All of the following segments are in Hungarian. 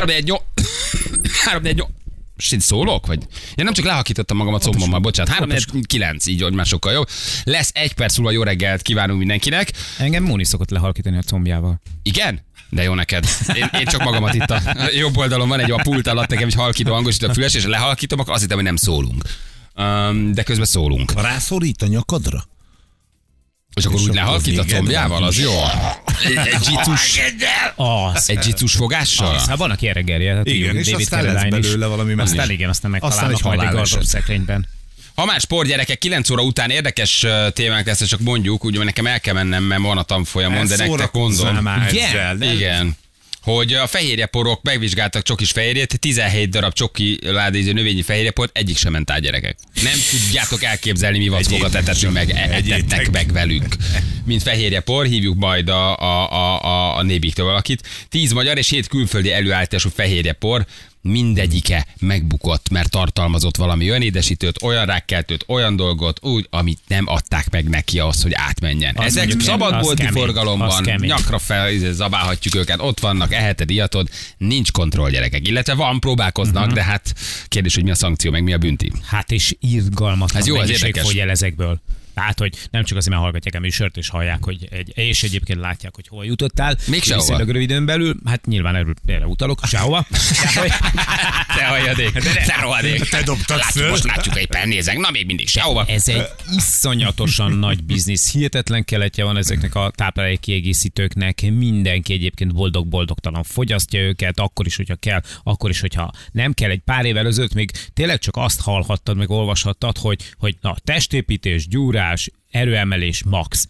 3 4 8 3 4 8 most itt szólok? Vagy? Én nem csak lehakítottam magam a combommal, bocsánat. 3 9 így, hogy már sokkal jobb. Lesz egy perc múlva jó reggelt kívánunk mindenkinek. Engem Móni szokott lehalkítani a combjával. Igen? De jó neked. Én, én csak magamat itt a jobb oldalon van egy a pult alatt nekem egy halkító hangosító a füles, és lehalkítom, akkor azt hittem, hogy nem szólunk. Um, de közben szólunk. Rászorít a nyakadra? És akkor És úgy lehalkít a combjával, az jó. Egy, Az. egy dzsicus fogással. Hát van, aki erre gerje, hát Igen, és David aztán lesz Caroline belőle valami más. Aztán igen, aztán megtalálnak Aztán majd egy haláleset. gardrób szekrényben. Ha már sportgyerekek, 9 óra után érdekes témánk lesz, csak mondjuk, ugye nekem el kell mennem, mert van a tanfolyamon, de nektek már Igen? Igen. Hogy a fehérjeporok megvizsgáltak csokis fehérjét, 17 darab csoki ládéző növényi fehérjeport, egyik sem ment át gyerekek. Nem tudjátok elképzelni, mi vackokat Egyétek etettünk meg, etettek Egyétek. meg velünk. Mint fehérjepor, hívjuk majd a, a, a, a, a nébiktől valakit. 10 magyar és 7 külföldi előállítású fehérjepor, mindegyike megbukott, mert tartalmazott valami olyan édesítőt, olyan rákkeltőt, olyan dolgot, úgy, amit nem adták meg neki ahhoz, hogy átmenjen. Az Ezek az szabadbolti az forgalomban nyakra fel izé, zabálhatjuk őket, ott vannak, eheted, iatod, nincs kontroll gyerekek. Illetve van, próbálkoznak, Mhm. de hát kérdés, hogy mi a szankció, meg mi a bünti. Hát és irgalmatlan Ez jó, mennyiség érdekes. fogy el ezekből. Tehát, hogy nem csak azért, mert hallgatják a műsort, és hallják, hogy egy, és egyébként látják, hogy hol jutottál. Még sehova. Viszonylag rövid időn belül, hát nyilván erről, erre utalok, sehova. Te hajadék, te rohadék. Te dobtad Látjuk, föl. most látjuk egy pennézek, na még mindig sehova. Ez egy iszonyatosan nagy biznisz. Hihetetlen keletje van ezeknek a táplálék kiegészítőknek. Mindenki egyébként boldog-boldogtalan fogyasztja őket, akkor is, hogyha kell, akkor is, hogyha nem kell. Egy pár évvel ezelőtt még tényleg csak azt hallhattad, meg olvashattad, hogy, hogy na, testépítés, gyúrás, erőemelés, max.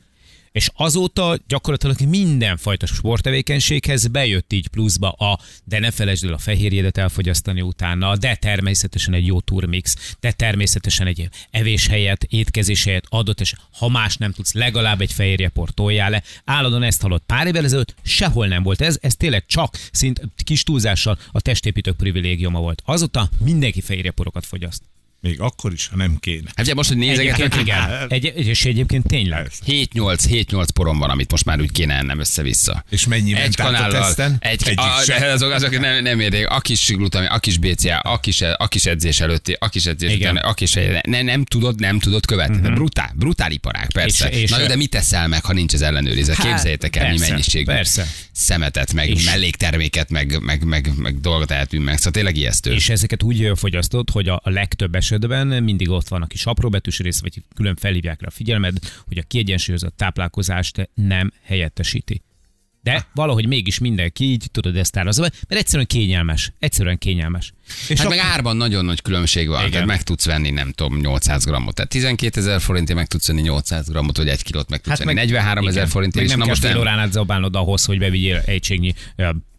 És azóta gyakorlatilag mindenfajta sporttevékenységhez bejött így pluszba a, de ne felejtsd el a fehérjédet elfogyasztani utána, de természetesen egy jó turmix, de természetesen egy evés helyet, étkezés helyet adott, és ha más nem tudsz, legalább egy fehérjeport toljál le. Állandóan ezt hallott pár évvel ezelőtt, sehol nem volt ez, ez tényleg csak szint kis túlzással a testépítők privilégiuma volt. Azóta mindenki fehérjeporokat fogyaszt. Még akkor is, ha nem kéne. Hát ugye most, hogy nézegetünk, Egyébként igen. Egy, és egyébként tényleg. 7-8-7-8 porom van, amit most már úgy kéne ennem össze-vissza. És mennyi egy ment át a kanállal, teszten? egy, Egyik a, se. de azok, azok nem, nem érték. A kis glutami, a kis BCA, a kis, a kis edzés előtti, a kis edzés Igen. után, a kis, ne, nem tudod, nem tudod követni. Uh-huh. Brutál, brutál iparág, persze. És- és- Na jó, de mit teszel meg, ha nincs ez ellenőrizve? Hát, Képzeljétek el, mi persze, mennyiségű persze. szemetet, meg És- mellékterméket, meg, meg, meg, meg dolgot eltűnünk meg. Szóval tényleg ijesztő. És ezeket úgy fogyasztod, hogy a legtöbb esetben mindig ott van a kis apróbetűs rész, vagy külön felhívják rá a figyelmed, hogy a kiegyensúlyozott táplálkozást nem helyettesíti. De valahogy mégis mindenki így tudod ezt árazva, mert egyszerűen kényelmes. Egyszerűen kényelmes. És Hát ak- meg árban nagyon nagy különbség van. Igen. Tehát meg tudsz venni, nem tudom, 800 grammot. Tehát 12 ezer forintért meg tudsz venni 800 grammot, vagy egy kilót meg tudsz venni. 43 ezer Hát forintért. Meg nem na kell most fél nem. órán át zabálnod ahhoz, hogy bevigyél egységnyi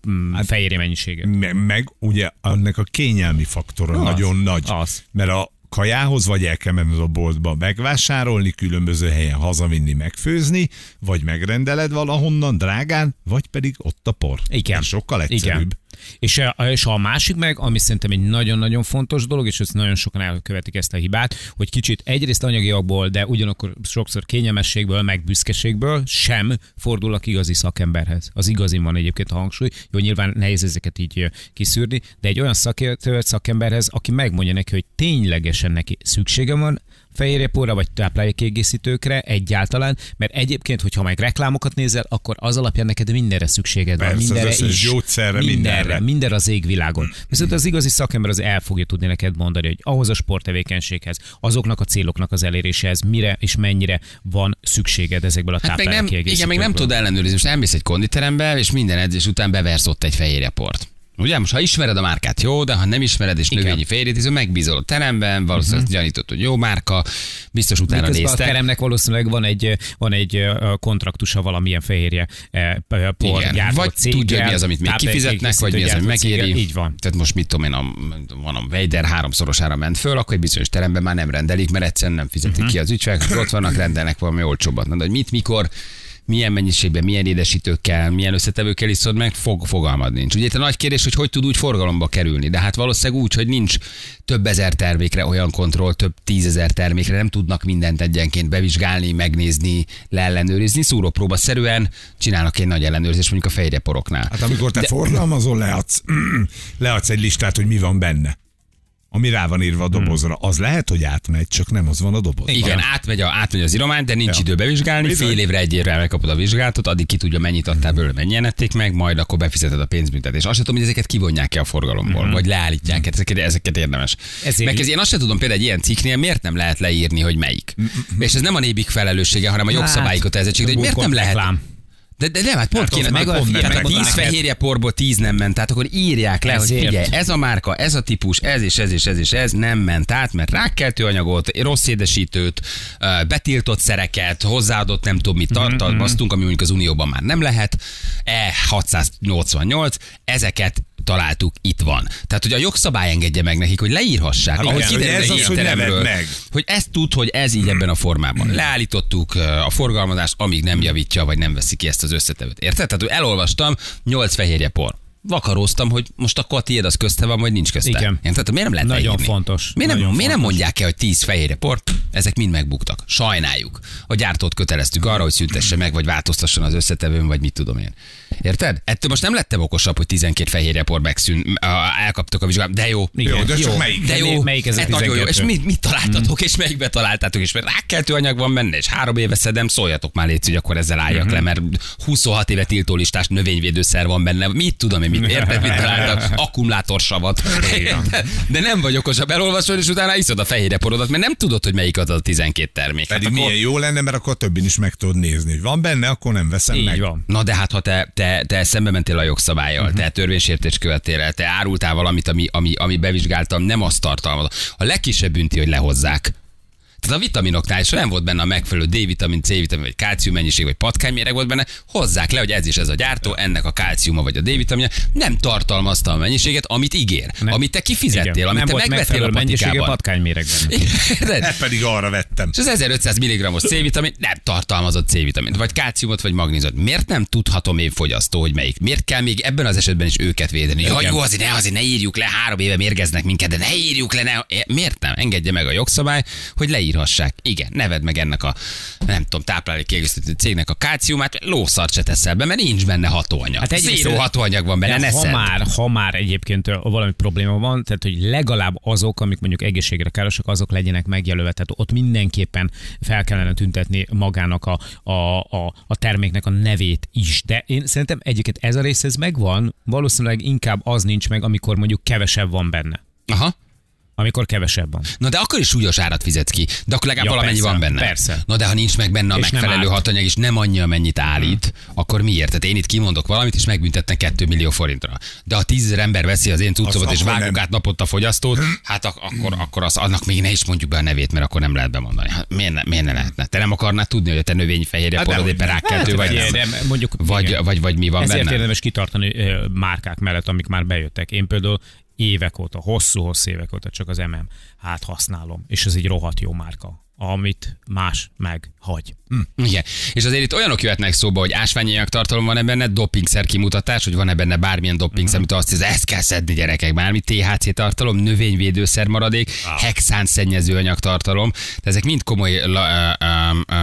mm, fehérje mennyiséget. Me- meg ugye annak a kényelmi faktora Az, nagyon nagy. az. Mert a kajához vagy el kell menned a boltba megvásárolni, különböző helyen hazavinni, megfőzni, vagy megrendeled valahonnan drágán, vagy pedig ott a por. Igen. Ez sokkal egyszerűbb. Igen. És, a- és a másik meg, ami szerintem egy nagyon-nagyon fontos dolog, és ezt nagyon sokan elkövetik ezt a hibát, hogy kicsit egyrészt anyagiakból, de ugyanakkor sokszor kényelmességből, meg büszkeségből sem fordulnak igazi szakemberhez. Az igazi van egyébként a hangsúly. Jó, nyilván nehéz ezeket így kiszűrni, de egy olyan szakértő, szakemberhez, aki megmondja neki, hogy ténylegesen neki szüksége van fehérjepóra vagy táplálékkiegészítőkre egyáltalán, mert egyébként, hogyha meg reklámokat nézel, akkor az alapján neked mindenre szükséged van, Persze, mindenre is. gyógyszerre, mindenre, mindenre. mindenre az égvilágon. Viszont az igazi szakember az el fogja tudni neked mondani, hogy ahhoz a sporttevékenységhez, azoknak a céloknak az eléréséhez mire és mennyire van szükséged ezekből a Hát meg nem, igen, meg nem tudod ellenőrizni. Most elmész egy konditerembe, és minden edzés után beversz ott egy fehérjeport. Ugye, most ha ismered a márkát, jó, de ha nem ismered és Igen. növényi fehérjét, ez megbízol a teremben, valószínűleg uh-huh. gyanítod, hogy jó márka, biztos utána Miközben a néztek. teremnek valószínűleg van egy, van egy kontraktusa valamilyen fehérje eh, p- por Igen. gyártó Vagy céggel, tudja, mi az, amit még kifizetnek, vagy mi az, ami táplálékkiegészítő megéri. Így van. Tehát most mit tudom én, a, van a Weider háromszorosára ment föl, akkor egy bizonyos teremben már nem rendelik, mert egyszerűen nem fizetik Mhm. ki az ügyfelek, ott vannak, rendelnek valami olcsóbbat. Na, de hogy mit, mikor, milyen mennyiségben, milyen édesítőkkel, milyen összetevőkkel iszod meg, fog, fogalmad nincs. Ugye itt a nagy kérdés, hogy hogy tud úgy forgalomba kerülni, de hát valószínűleg úgy, hogy nincs több ezer termékre olyan kontroll, több tízezer termékre, nem tudnak mindent egyenként bevizsgálni, megnézni, leellenőrizni, szúrópróba szerűen csinálnak egy nagy ellenőrzést mondjuk a fejreporoknál. Hát amikor te De... forgalmazol, leadsz, leadsz egy listát, hogy mi van benne ami rá van írva a dobozra, az lehet, hogy átmegy, csak nem az van a doboz. Igen, átmegy, a, átmegy az iromány, de nincs ja. idő bevizsgálni. Bizony. Fél évre, egy évre megkapod a vizsgálatot, addig ki tudja, mennyit adtál belőle, mennyien ették meg, majd akkor befizeted a pénzbüntetést. Azt sem tudom, hogy ezeket kivonják ki a forgalomból, mm-hmm. vagy leállítják, mm-hmm. ezeket, ezeket érdemes. Ezért... Meg ez, én azt sem tudom, például egy ilyen cikknél miért nem lehet leírni, hogy melyik. Mm-hmm. És ez nem a nébik felelőssége, hanem a jogszabályi kötelezettség, hogy miért nem lehet. De, de nem, hát pont hát kéne, meg, pont meg, meg, 10 fehérje porból 10 nem ment, tehát akkor írják le, Ezért. hogy figyelj, ez a márka, ez a típus, ez és ez és ez és ez nem ment át, mert rákkeltő anyagot, rossz édesítőt, betiltott szereket, hozzáadott nem tudom mit mhm, tartalmaztunk, ami mondjuk az Unióban már nem lehet, E688, ezeket találtuk, itt van. Tehát, hogy a jogszabály engedje meg nekik, hogy leírhassák, hát, ahogy kiderül ez az, hogy meg. hogy ezt tud, hogy ez így ebben a formában. Leállítottuk a forgalmazást, amíg nem javítja, vagy nem veszi ki ezt az összetevőt. Érted? Tehát, hogy elolvastam, 8 fehérje por vakaróztam, hogy most akkor a tiéd az közte van, vagy nincs közte. Igen. Én, tehát miért nem lehet Nagyon leírni? fontos. Miért, nem, Nagyon miért fontos. nem mondják el, hogy 10 fehérje por, ezek mind megbuktak. Sajnáljuk. A gyártót köteleztük arra, hogy szüntesse meg, vagy változtasson az összetevőn, vagy mit tudom én. Érted? Ettől most nem lettem okosabb, hogy 12 fehérje por megszűn, elkaptok a vizsgát, de jó. Igen, jó, de jó, melyik? De jó, melyik ez a nagyon jó. És mit, mit találtatok, mm. és melyikbe találtátok, és mert rákkeltő anyag van benne, és három éve szedem, szóljatok már légy, hogy akkor ezzel álljak mm-hmm. le, mert 26 éve tiltólistás növényvédőszer van benne. Mit tudom én, mit érted, mit találtak? Akkumulátorsavat. De nem vagy okosabb, elolvasod, és utána iszod a fehérje porodat, mert nem tudod, hogy melyik az a 12 termék. Pedig hát akkor... milyen jó lenne, mert akkor többin is meg tudod nézni, hogy van benne, akkor nem veszem Így meg. Van. Na de hát, ha te, te, te szembe mentél a jogszabályjal, uh-huh. te törvénysértés követtél el, te árultál valamit, ami, ami, ami bevizsgáltam, nem azt tartalmaz. A legkisebb bünti, hogy lehozzák. Tehát a vitaminoknál is nem volt benne a megfelelő D-vitamin, C-vitamin, vagy kálcium mennyiség, vagy patkányméreg volt benne, hozzák le, hogy ez is ez a gyártó, ennek a kálciuma vagy a D-vitaminja nem tartalmazta a mennyiséget, amit ígér, nem. amit te kifizettél, Igen. amit nem te volt megvettél a patikában. patkányméregben. Hát pedig arra vettem. És az 1500 mg-os C-vitamin nem tartalmazott C-vitamint, vagy kálciumot, vagy magnézot. Miért nem tudhatom én fogyasztó, hogy melyik? Miért kell még ebben az esetben is őket védeni? Ja, jó, azért ne, azért ne írjuk le, három éve mérgeznek minket, de ne írjuk le, ne. Miért nem? Engedje meg a jogszabály, hogy leír írhassák. Igen, neved meg ennek a, nem tudom, táplálék kiegészítő cégnek a kálciumát, lószart se teszel be, mert nincs benne hatóanyag. Hát egy Zéró hatóanyag van benne, ne ha már, ha már egyébként valami probléma van, tehát hogy legalább azok, amik mondjuk egészségre károsak, azok legyenek megjelölve. Tehát ott mindenképpen fel kellene tüntetni magának a, a, a, a terméknek a nevét is. De én szerintem egyébként ez a rész ez megvan, valószínűleg inkább az nincs meg, amikor mondjuk kevesebb van benne. Aha amikor kevesebb van. Na de akkor is súlyos árat fizetsz ki, de akkor legalább ja, valamennyi persze, van benne. Persze. Na de ha nincs meg benne a és megfelelő hatanyag, és nem annyi, amennyit állít, hmm. akkor miért? Tehát én itt kimondok valamit, és megbüntetnek 2 millió forintra. De ha tízezer ember veszi az én cuccomat, és vágunk át napot a fogyasztót, hát ak- akkor, akkor az, annak még ne is mondjuk be a nevét, mert akkor nem lehet bemondani. Hát miért, ne, miért ne lehetne? Te nem akarnád tudni, hogy a te növényfehérje hát porod éppen rákkeltő, vagy nem? De mondjuk, vagy, vagy, vagy, mi van Ezért benne? érdemes kitartani márkák mellett, amik már bejöttek. Én például évek óta, hosszú-hosszú évek óta csak az MM hát használom, és ez egy rohadt jó márka, amit más meg hagy. Hm. Igen. És azért itt olyanok jöhetnek szóba, hogy ásványi tartalom van-e benne, dopingszer kimutatás, hogy van-e benne bármilyen dopingszer, uh-huh. amit azt hisz, ezt kell szedni gyerekek, bármi THC tartalom, növényvédőszer maradék, ah. hexán szennyező anyag tartalom. De ezek mind komoly la, uh,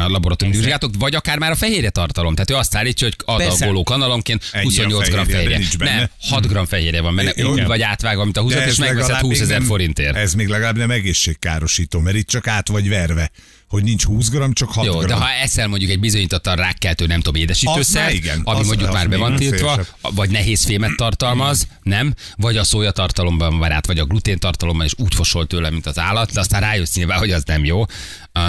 laboratóriumi vizsgálatok, vagy akár már a fehérje tartalom. Tehát ő azt állítja, hogy adagoló kanalomként 28 g fehérje. Nem, 6 g fehérje van benne, úgy vagy átvágva, mint a 20 és megveszed 20 ezer forintért. Ez még legalább nem egészségkárosító, mert itt csak át vagy verve hogy nincs 20 g, csak 6 Jó, de ha eszel mondjuk egy bizonyítottan rákkeltő, nem tudom, édesítőszer, igen, ami az, mondjuk az már be van tiltva, vagy nehéz fémet tartalmaz, nem, vagy a szója tartalomban van át, vagy a glutén tartalomban is úgy fosol tőle, mint az állat, de aztán rájössz nyilván, hogy az nem jó,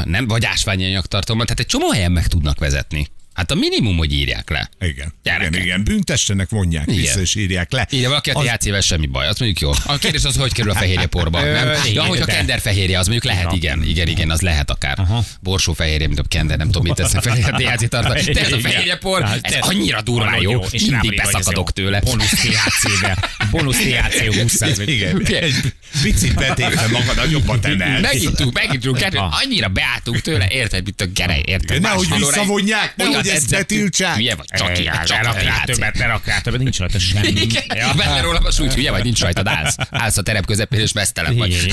nem, vagy ásványi anyag tartalomban, tehát egy csomó helyen meg tudnak vezetni. Hát a minimum, hogy írják le. Igen. Gyerekek. Igen, igen. Büntessenek, vonják igen. vissza, és írják le. Írja valaki a THC-vel semmi baj, az mondjuk jó. A kérdés az, hogy kerül a fehérje porba. Nem? Ja, hogy a kender fehérje, az mondjuk lehet, igen, igen, igen, az lehet akár. Aha. Borsó fehérje, mint a kender, nem tudom, mit tesznek fehérje, THC tartalma. De ez a fehérje por, ez annyira durván jó, és mindig beszakadok tőle. Bonus THC-vel. Bonus THC 20 Igen. Picit betépve magad, jobban tenne. Megittunk, megittunk, annyira beálltunk tőle, érted, mint a gerej, érted? Nehogy visszavonják, nehogy ezt betiltsák. Hülye vagy, csak Ej, ilyen, ne csak rak rá ilyen. többet, ne rak rá többet, nincs rajta semmi. Igen, Ja. vedd rólam a súlyt, hülye vagy, nincs rajtad, állsz. Állsz a terep közepén, és mesztelen vagy.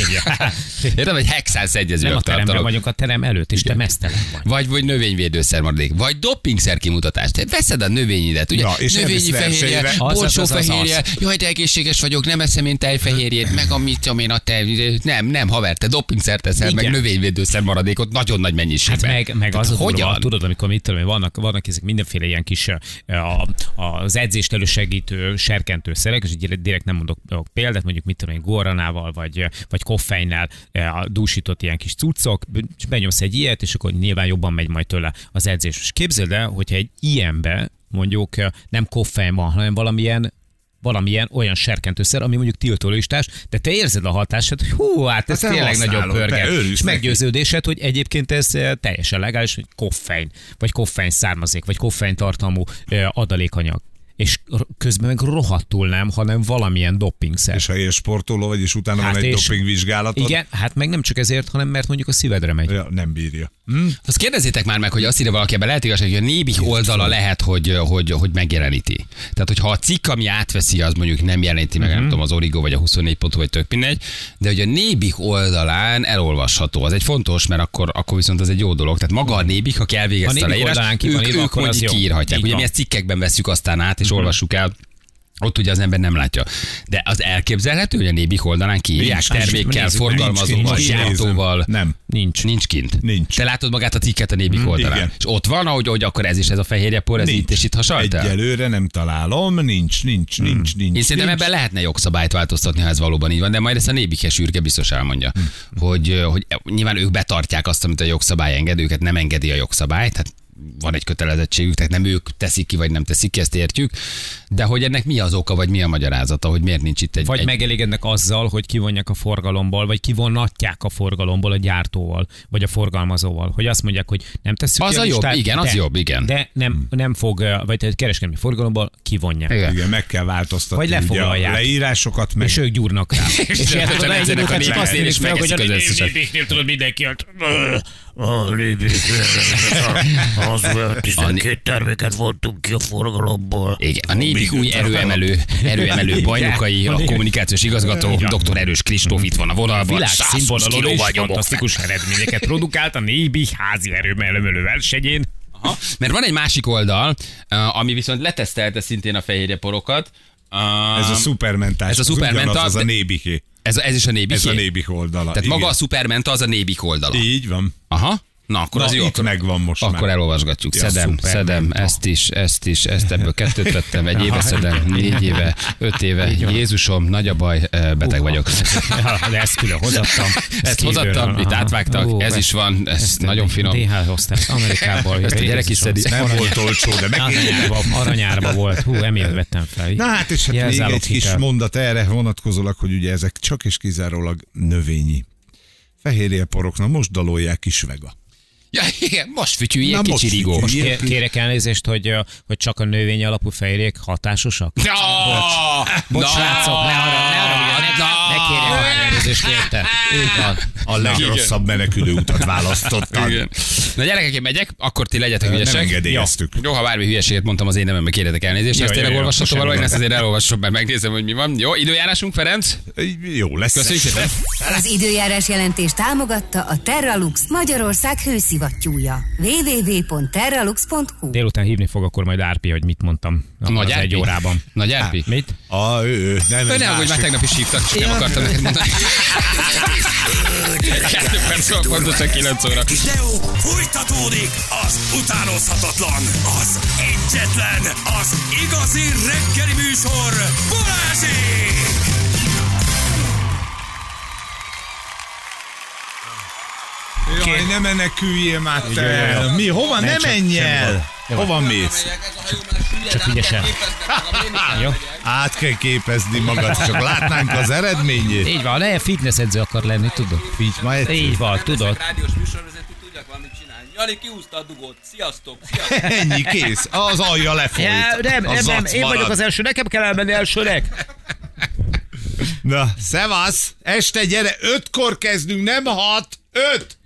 Értem, hogy hexán szegyező Nem a teremben vagyunk, a terem előtt, és te mesztelen vagy. Vagy, vagy növényvédőszer maradék, vagy doppingszer kimutatás. Te veszed a növényidet, ugye? Na, és Növényi fehérje, versenyre. Az, az, borsó az, az, az. fehérje, jaj, de egészséges vagyok, nem eszem én tejfehérjét, meg a mit tudom én a te, nem, nem, haver, te doppingszer teszel, meg növényvédőszer maradékot nagyon nagy mennyiségben. Hát meg, meg az durva, tudod, amikor mit tudom, én, vannak, vannak ezek mindenféle ilyen kis a, az edzést elősegítő serkentő szerek, és így direkt nem mondok példát, mondjuk mit tudom én, guaranával, vagy, vagy koffeinnel a dúsított ilyen kis cuccok, és benyomsz egy ilyet, és akkor nyilván jobban megy majd tőle az edzés. És képzeld el, hogyha egy ilyenbe mondjuk nem koffein van, hanem valamilyen valamilyen olyan serkentőszer, ami mondjuk tiltólistás, de te érzed a hatását, hogy hú, hát ez Hát tényleg nagyobb pörget. És neki. meggyőződésed, hogy egyébként ez eh, teljesen legális, hogy koffein, vagy koffein származék, vagy koffein tartalmú eh, adalékanyag. És közben meg rohadtul nem, hanem valamilyen doppingszer. És ha ilyen sportoló vagy, és utána van egy Hát és- dopingvizsgálatod, Igen, hát meg nem csak ezért, hanem mert mondjuk a szívedre megy. ja, nem bírja. Hm? Azt kérdezzétek már meg, hogy azt írja valaki, ebben lehet igazság, hogy a Nébik oldala lehet, hogy, hogy, hogy megjeleníti. Tehát, hogyha a cikk, ami átveszi, az mondjuk nem jeleníti meg, nem tudom, az Origo vagy a 24 pont, vagy tök mindegy, de hogy a Nébik oldalán elolvasható. Az egy fontos, mert akkor, akkor viszont az egy jó dolog. Tehát maga a Nébik, aki A elvégezte a Nébik leírást, ők, ők akkor az mondjuk kiírhatják. Ugye mi ezt cikkekben veszük aztán át, és olvassuk el. Ott ugye az ember nem látja. De az elképzelhető, hogy a Nébik oldalán kiírják Nincs, termékkel, forgalmazóval, nincs gyártóval. Nem. Nincs. Nincs kint. Nincs. Te látod magát a cikket a Nébik oldalán. igen. És ott van, ahogy, hogy akkor ez is ez a fehérje por, ez itt és itt hasalt el? Egyelőre nem találom, nincs, nincs, nincs, nincs. Én szerintem nincs. ebben lehetne jogszabályt változtatni, ha ez valóban így van, de majd ezt a nébikes űrke biztos elmondja, hogy, hogy nyilván ők betartják azt, amit a jogszabály enged, őket nem engedi a jogszabály, tehát van egy kötelezettségük, tehát nem ők teszik ki, vagy nem teszik ki, ezt értjük, de hogy ennek mi az oka, vagy mi a magyarázata, hogy miért nincs itt egy... Vagy egy... megelégednek azzal, hogy kivonják a forgalomból, vagy kivonnatják a forgalomból a gyártóval, vagy a forgalmazóval. Hogy azt mondják, hogy nem tesszük Az ki a jobb, listát, igen, az de, jobb, igen. De nem, nem fog, eh, vagy egy kereskedelmi forgalomból kivonják. Igen. Igen, meg kell változtatni Vagy ugye a lefoglalják. leírásokat, meg És ők gyúrnak rá. És és rögtön tudod, edzenek a egyik népeknél, azt és nézik fel, hogy megeszik a az összeset. népeknél tudod mindenki ott. A az volt 12 terméket vontunk ki a forgalomból. Igen, a Nébik új erőemelő, erőemelő bajnokai, a kommunikációs igazgató, dr. Erős Kristóf itt van a vonalban. Világ 120 színvonalon kilóval és nyomok fantasztikus eredményeket produkált a Nébi házi erőmelőmelő versenyén. Aha. Mert van egy másik oldal, uh, ami viszont letesztelte szintén a fehérje porokat. Ez a szupermentás. Ez a ugyanaz, az a nébiké. Ez, ez is a Nébik. Ez a nébik oldala. Tehát maga igen. a szupermenta az a Nébik oldala. Így van. Aha. Na, akkor Na, az jó. itt megvan most akkor már. elolvasgatjuk. Ja, szedem, Superman. szedem, ezt is, ezt is, ezt ebből kettőt vettem, egy éve szedem, négy éve, öt éve. Jézusom, nagy a baj, eh, beteg vagyok. De ezt külön hozattam. Ezt hozattam, itt átvágtak, ez is van, ez nagyon finom. DH hoztam Amerikából. Ezt a gyerek is szedi. Nem volt olcsó, de meg Aranyárba, volt. Hú, emiatt vettem fel. Na hát, és hát még egy kis mondat erre vonatkozólag, hogy ugye ezek csak és kizárólag növényi fehérjeporoknak most dalolják is vega. Ja, igen, most most kicsi rigó. fütyüljék. Ké- Kérek elnézést, hogy, hogy csak a növény alapú fehérjék hatásosak? Ja! Bocs, srácok, ne arra, ne arra, ne, ne kérjek elnézést érte. Így van. A legrosszabb menekülő utat választottad. Igen. Na gyerekek, én megyek, akkor ti legyetek Nem ügyesek. engedélyeztük. Jó, ha bármi hülyeséget mondtam az én nemembe, kérjetek elnézést. Ezt tényleg semmi valahogy, ezt azért elolvasom, mert megnézem, hogy mi van. Jó, időjárásunk, Ferenc? Jó lesz. Köszönjük szépen. Az időjárás jelentés támogatta a Terralux Magyarország hőszivattyúja. www.terralux.hu Délután hívni fog akkor majd Árpi, hogy mit mondtam Nagy egy órában. Nagy Árpi? Mit? A, ő, nem, Ő nem, hogy már tegnap is hívtak, csak nem akartam neked mondani. Kettő perc van, pontosan 9 óra. Videó folytatódik az utánozhatatlan, az egyetlen, az igazi reggeli műsor, Balázsék! Jaj, ne meneküljél már te. Jó. Mi, hova? Ne csak- menj el. Jó. Hova mész? Csak ügyesen. Jó? Át kell képezni magad, csak látnánk az eredményét. Így van, ne fitness edző akar lenni, tudod? Így van, tudod. Rádiós műsorvezető tudjak valamit csinálni. Jani kiúzta a dugót. Sziasztok, sziasztok. Ennyi, kész. Az alja lefolyt. A zac marad. első, nekem kell elmenni elsőnek. Na, szevasz. Este gyere, ötkor kezdünk, nem hat. Öt.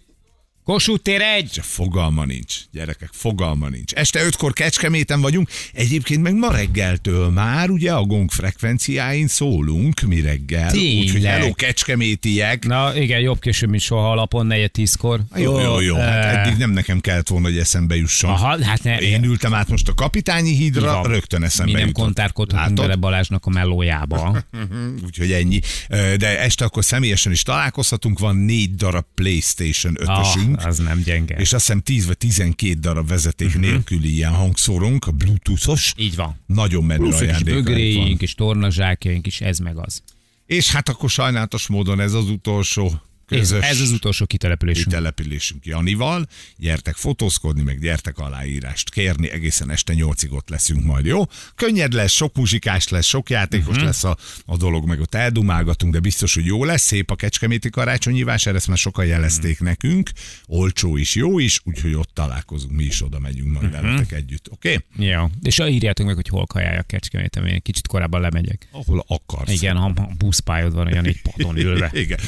Kossuth tér egy! Csak fogalma nincs, gyerekek, fogalma nincs. Este ötkor Kecskeméten vagyunk, egyébként meg ma reggeltől már ugye a gong frekvenciáin szólunk mi reggel. Úgyhogy hello Kecskemétiek. Na igen, jobb később, mint soha alapon, negyed tízkor. Jó, jó, jó. Hát eddig nem nekem kellett volna, hogy eszembe jusson. Aha, hát ne, Én ültem át most a kapitányi hídra, van. rögtön eszembe Mi nem jutott. kontárkodhatunk bele Balázsnak a mellójába. Úgyhogy ennyi. De este akkor személyesen is találkozhatunk, van négy darab PlayStation 5-ösünk. Az nem gyenge. És azt hiszem 10 vagy 12 darab vezeték nélküli ilyen hangszórónk, a bluetoothos. Így van. Nagyon menő Plusz egy kis bögréink, és tornazsákjaink is, ez meg az. És hát akkor sajnálatos módon ez az utolsó közös ez az utolsó kitelepülésünk. településünk Janival. Gyertek fotózkodni, meg gyertek aláírást kérni, egészen este nyolcig ott leszünk majd, jó? Könnyed lesz, sok muzsikás lesz, sok játékos uh-huh. lesz a, a dolog, meg ott eldumálgatunk, de biztos, hogy jó lesz, szép a kecskeméti karácsonyi vásár, ezt már sokan jelezték Mhm. nekünk, olcsó is, jó is, úgyhogy ott találkozunk, mi is oda megyünk majd Mhm. veletek együtt, oké? Okay? Ja. És írjátok meg, hogy hol kajálja Kecskeméten, én kicsit korábban lemegyek. Ahol akarsz. Igen, ha buszpályod van olyan egy padon ülve. Igen,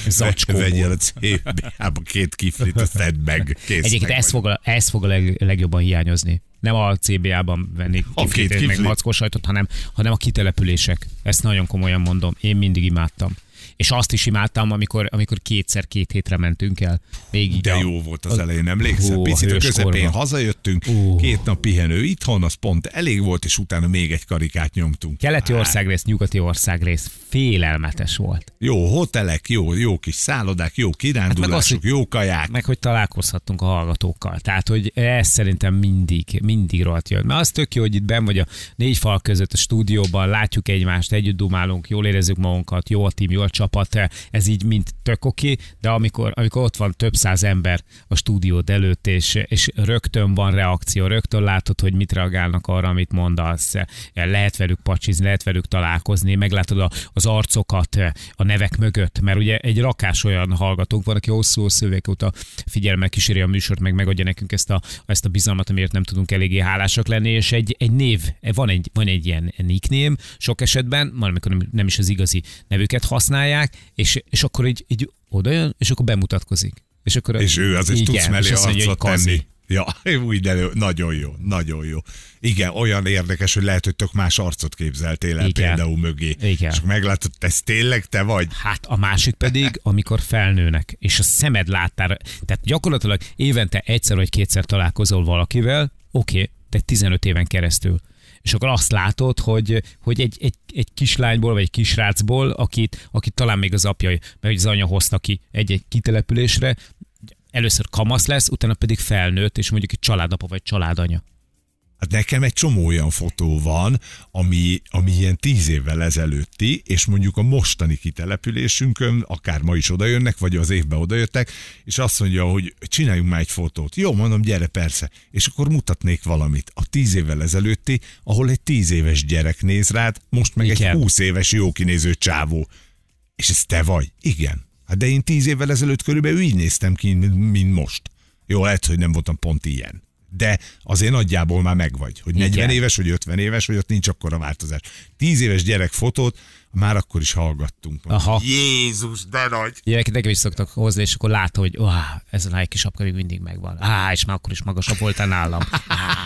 vegyél a CB-ába két kiflit, azt szedd meg. Kész, Egyébként meg ez fog, a, ez fog a leg, legjobban hiányozni. Nem a CBA-ban venni kiflit, meg mackos sajtot, hanem, hanem a kitelepülések. Ezt nagyon komolyan mondom. Én mindig imádtam. És azt is imádtam, amikor, amikor kétszer két hétre mentünk el. Még így De a- jó volt az elején, emlékszel? Hú, Picit a közepén hazajöttünk, Ú. két nap pihenő itthon, az pont elég volt, és utána még egy karikát nyomtunk. Keleti országrész, nyugati országrész félelmetes volt. Jó hotelek, jó, jó kis szállodák, jó kirándulások, hogy- jó kaják. Meg hogy találkozhattunk a hallgatókkal. Tehát, hogy ez szerintem mindig, mindig rohadt jön. Mert az tök jó, hogy itt ben vagy a négy fal között a stúdióban, látjuk egymást, együtt dumálunk, jól érezzük magunkat, jó a tím, jó a csapat, ez így mind tök oké, de amikor, amikor ott van több száz ember a stúdiód előtt, és, és rögtön van reakció, rögtön látod, hogy mit reagálnak arra, amit mondasz, lehet velük pacsizni, lehet velük találkozni, meglátod a, az arcokat a nevek mögött, mert ugye egy rakás olyan hallgatónk van, aki hosszú-hosszú évek óta figyelemmel kíséri a műsort, meg megadja nekünk ezt a, ezt a bizalmat, amiért nem tudunk eléggé hálásak lenni, és egy, egy név, van egy, van egy ilyen nickname, sok esetben, van, amikor nem, nem is az igazi nevüket használják, és, és akkor így, így oda jön, és akkor bemutatkozik. És, akkor És ő azért igen, tudsz mellé arcot tenni. Ja, úgy, de nagyon jó, nagyon jó. Igen, olyan érdekes, hogy lehet, hogy tök más arcot képzeltél el Igen. például mögé. Igen. És meglátod, ez tényleg te vagy? Hát a másik pedig, amikor felnőnek, és a szemed láttára, tehát gyakorlatilag évente egyszer vagy kétszer találkozol valakivel, oké, okay, de 15 éven keresztül. És akkor azt látod, hogy, hogy egy, egy, egy kislányból, vagy egy kisrácból, akit, akit talán még az apja, vagy az anya hozta ki egy-egy kitelepülésre, először kamasz lesz, utána pedig felnőtt, és mondjuk egy családapa vagy családanya. Hát nekem egy csomó olyan fotó van, ami, ami ilyen tíz évvel ezelőtti, és mondjuk a mostani kitelepülésünkön, akár ma is odajönnek, vagy az évben odajöttek, és azt mondja, hogy csináljunk már egy fotót. Jó, mondom, gyere, persze. És akkor mutatnék valamit. A tíz évvel ezelőtti, ahol egy tíz éves gyerek néz rád, most meg Igen. egy húsz éves jó kinéző csávó. És ez te vagy? Igen. Hát de én tíz évvel ezelőtt körülbelül így néztem ki, mint most. Jó, lehet, hogy nem voltam pont ilyen. De azért nagyjából már megvagy, hogy 40 Igen. éves, vagy 50 éves, vagy ott nincs akkora változás. 10 éves gyerek fotót már akkor is hallgattunk. Aha. Jézus, de nagy! Gyerekek nekem is szoktak hozni, és akkor látom, hogy oh, ez a Nike sapka még mindig megvan. Á, és már akkor is magasabb voltál nálam.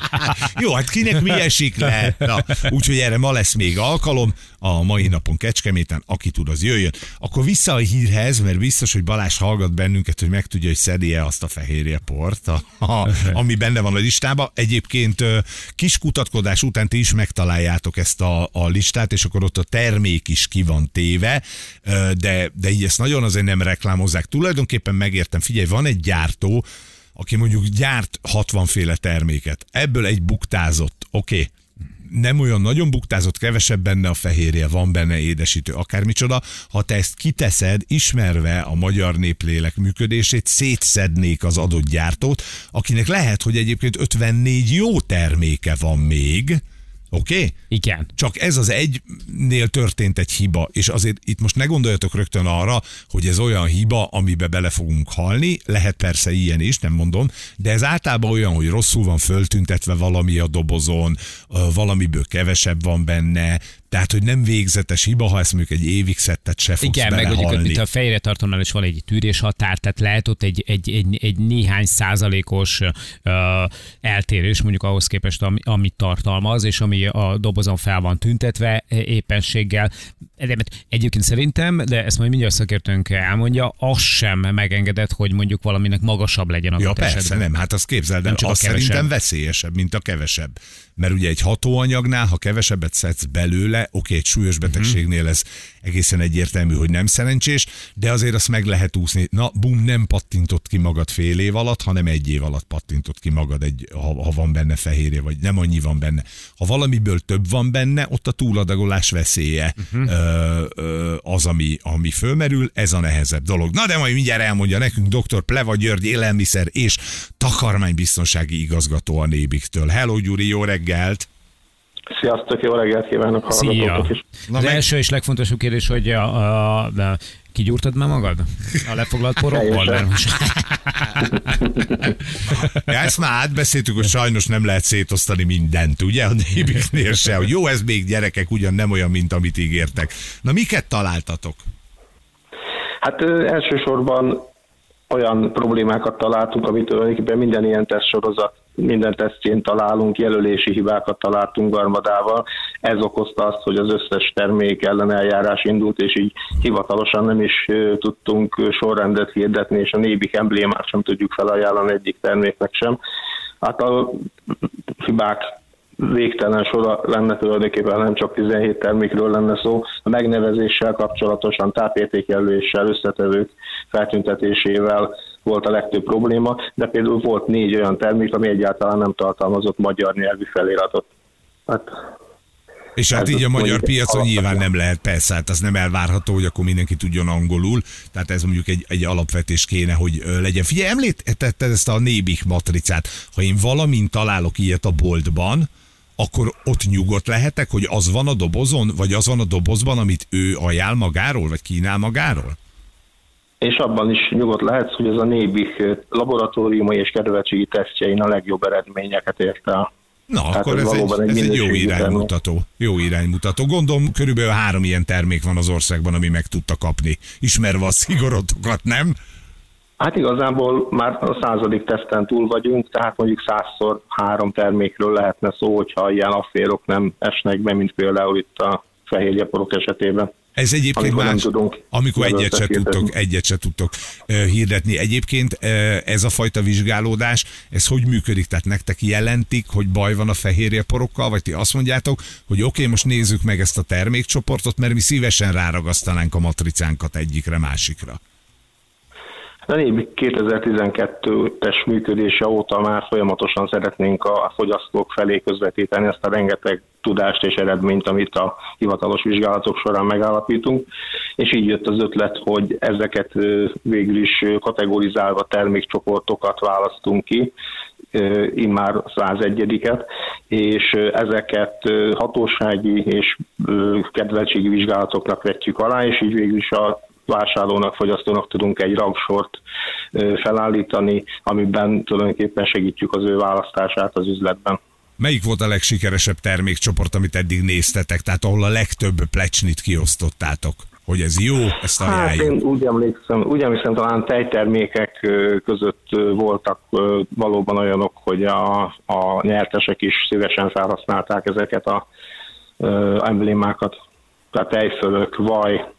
Jó, hát kinek mi esik le? Na, úgyhogy erre ma lesz még alkalom, a mai napon Kecskeméten, aki tud, az jöjjön. Akkor vissza a hírhez, mert biztos, hogy Balázs hallgat bennünket, hogy megtudja, hogy szedi-e azt a fehérje port, a, a, ami benne van a listában. Egyébként kis kutatkodás után ti is megtaláljátok ezt a, a listát, és akkor ott a termék is ki van téve, de, de így ezt nagyon azért nem reklámozzák. Tulajdonképpen megértem, figyelj, van egy gyártó, aki mondjuk gyárt 60 féle terméket, ebből egy buktázott, oké, okay. nem olyan nagyon buktázott, kevesebb benne a fehérje, van benne édesítő, akármicsoda. Ha te ezt kiteszed, ismerve a magyar néplélek működését, szétszednék az adott gyártót, akinek lehet, hogy egyébként 54 jó terméke van még, Oké? Okay? Igen. Csak ez az egynél történt egy hiba, és azért itt most ne gondoljatok rögtön arra, hogy ez olyan hiba, amibe bele fogunk halni, lehet persze ilyen is, nem mondom, de ez általában olyan, hogy rosszul van föltüntetve valami a dobozon, valamiből kevesebb van benne, tehát, hogy nem végzetes hiba, ha ezt mondjuk egy évig szettet se fogsz Igen, meg belehalni. mint a fejre tartónál is van egy tűrés határ, tehát lehet ott egy, egy, egy, egy néhány százalékos ö, eltérés mondjuk ahhoz képest, ami, amit tartalmaz, és ami a dobozon fel van tüntetve e, éppenséggel. Egyébként szerintem, de ezt majd mindjárt szakértőnk elmondja, az sem megengedett, hogy mondjuk valaminek magasabb legyen a Ja, persze, nem, hát azt képzeld el, az kevesebb. szerintem veszélyesebb, mint a kevesebb. Mert ugye egy hatóanyagnál, ha kevesebbet szedsz belőle, oké, egy súlyos betegségnél ez egészen egyértelmű, hogy nem szerencsés, de azért azt meg lehet úszni. Na, bum, nem pattintott ki magad fél év alatt, hanem egy év alatt pattintott ki magad, egy, ha, ha van benne fehérje, vagy nem annyi van benne. Ha valamiből több van benne, ott a túladagolás veszélye uh-huh. ö, ö, az, ami, ami fölmerül, ez a nehezebb dolog. Na, de majd mindjárt elmondja nekünk dr. Pleva György, élelmiszer és takarmánybiztonsági igazgató a Nébiktől. Hello, Gyuri, jó reggelt! Sziasztok, jó reggelt kívánok Szia! hallgatóknak is. Na Az meg- első és legfontosabb kérdés, hogy a, a, a, kigyúrtad már magad? A lefoglalt porokból? Mert most... Ja, ezt már átbeszéltük, hogy sajnos nem lehet szétosztani mindent, ugye? A Nébiknél se, hogy jó, ez még gyerekek, ugyan nem olyan, mint amit ígértek. Na, miket találtatok? Hát ö, elsősorban olyan problémákat találtunk, amit tulajdonképpen minden ilyen tesztsorozat, minden tesztjén találunk, jelölési hibákat találtunk garmadával. Ez okozta azt, hogy az összes termék ellen indult, és így hivatalosan nem is tudtunk sorrendet hirdetni, és a nébik emblémát sem tudjuk felajánlani egyik terméknek sem. Hát a hibák végtelen sora lenne tulajdonképpen, nem csak 17 termékről lenne szó. A megnevezéssel kapcsolatosan, tápértékjelöléssel, összetevők feltüntetésével volt a legtöbb probléma, de például volt négy olyan termék, ami egyáltalán nem tartalmazott magyar nyelvű feliratot. Hát És hát így a magyar piacon nyilván nem lehet, persze, hát az nem elvárható, hogy akkor mindenki tudjon angolul, tehát ez mondjuk egy, egy alapvetés kéne, hogy legyen. Figyelj, említetted ezt a Nébik matricát. Ha én valamint találok ilyet a boltban, akkor ott nyugodt lehetek, hogy az van a dobozon, vagy az van a dobozban, amit ő ajánl magáról, vagy kínál magáról? és abban is nyugodt lehetsz, hogy ez a Nébik laboratóriumai és kedveltségi tesztjein a legjobb eredményeket érte el. Na, Tehát akkor ez ez, egy, egy ez egy jó iránymutató. Jó iránymutató. Gondolom, körülbelül három ilyen termék van az országban, ami meg tudta kapni. Ismerve a szigorotokat, nem? Hát igazából már a századik teszten túl vagyunk, tehát mondjuk százszor három termékről lehetne szó, hogyha ilyen afférok nem esnek be, mint például itt a fehérjeporok esetében. Ez egyébként Amikor más, tudunk amikor egyet se, tudtok, egyet se tudtok hirdetni. Egyébként ez a fajta vizsgálódás, ez hogy működik? Tehát nektek jelentik, hogy baj van a fehérjeporokkal, vagy ti azt mondjátok, hogy oké, okay, most nézzük meg ezt a termékcsoportot, mert mi szívesen ráragasztanánk a matricánkat egyikre, másikra. A Nébik 2012-es működése óta már folyamatosan szeretnénk a fogyasztók felé közvetíteni ezt a rengeteg tudást és eredményt, amit a hivatalos vizsgálatok során megállapítunk, és így jött az ötlet, hogy ezeket végül is kategorizálva termékcsoportokat választunk ki, immár 101-et, és ezeket hatósági és kedveltségi vizsgálatoknak vetjük alá, és így végül is a vásárlónak, fogyasztónak tudunk egy rangsort felállítani, amiben tulajdonképpen segítjük az ő választását az üzletben. Melyik volt a legsikeresebb termékcsoport, amit eddig néztetek? Tehát ahol a legtöbb plecsnit kiosztottátok? Hogy ez jó, ezt Hát ajánljuk. én úgy emlékszem, úgy emlékszem, talán tejtermékek között voltak valóban olyanok, hogy a, a nyertesek is szívesen felhasználták ezeket a ö, emblémákat. Tehát tejfölök, vaj,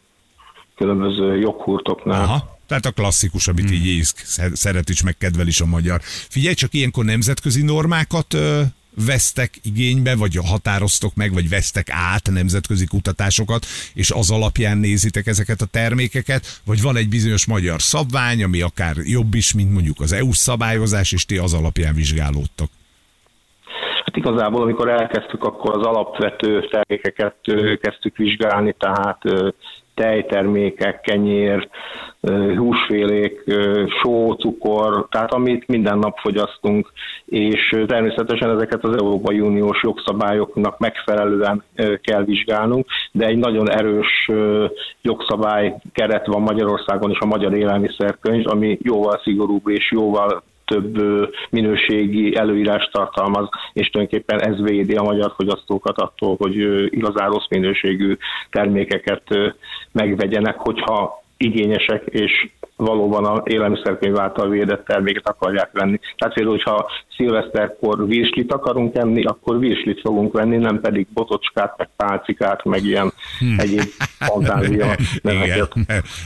különböző joghurtoknál. Aha. Tehát a klasszikus, amit így íz, szeret is, meg kedvel is a magyar. Figyelj, csak ilyenkor nemzetközi normákat ö, vesztek igénybe, vagy határoztok meg, vagy vesztek át nemzetközi kutatásokat, és az alapján nézitek ezeket a termékeket, vagy van egy bizonyos magyar szabvány, ami akár jobb is, mint mondjuk az EU szabályozás, és ti az alapján vizsgálódtok. Hát igazából, amikor elkezdtük, akkor az alapvető termékeket kezdtük vizsgálni, tehát tejtermékek, kenyér, húsfélék, só, cukor, tehát amit minden nap fogyasztunk, és természetesen ezeket az Európai Uniós jogszabályoknak megfelelően kell vizsgálnunk, de egy nagyon erős jogszabály keret van Magyarországon is a Magyar Élelmiszerkönyv, ami jóval szigorúbb és jóval több minőségi előírást tartalmaz, és tulajdonképpen ez védi a magyar fogyasztókat attól, hogy igazán rossz minőségű termékeket megvegyenek, hogyha igényesek, és valóban a élelmiszerkönyv által védett terméket akarják venni. Tehát például, hogyha szilveszterkor virslit akarunk enni, akkor virslit fogunk venni, nem pedig botocskát, meg pálcikát, meg ilyen egyéb fantázia. Igen.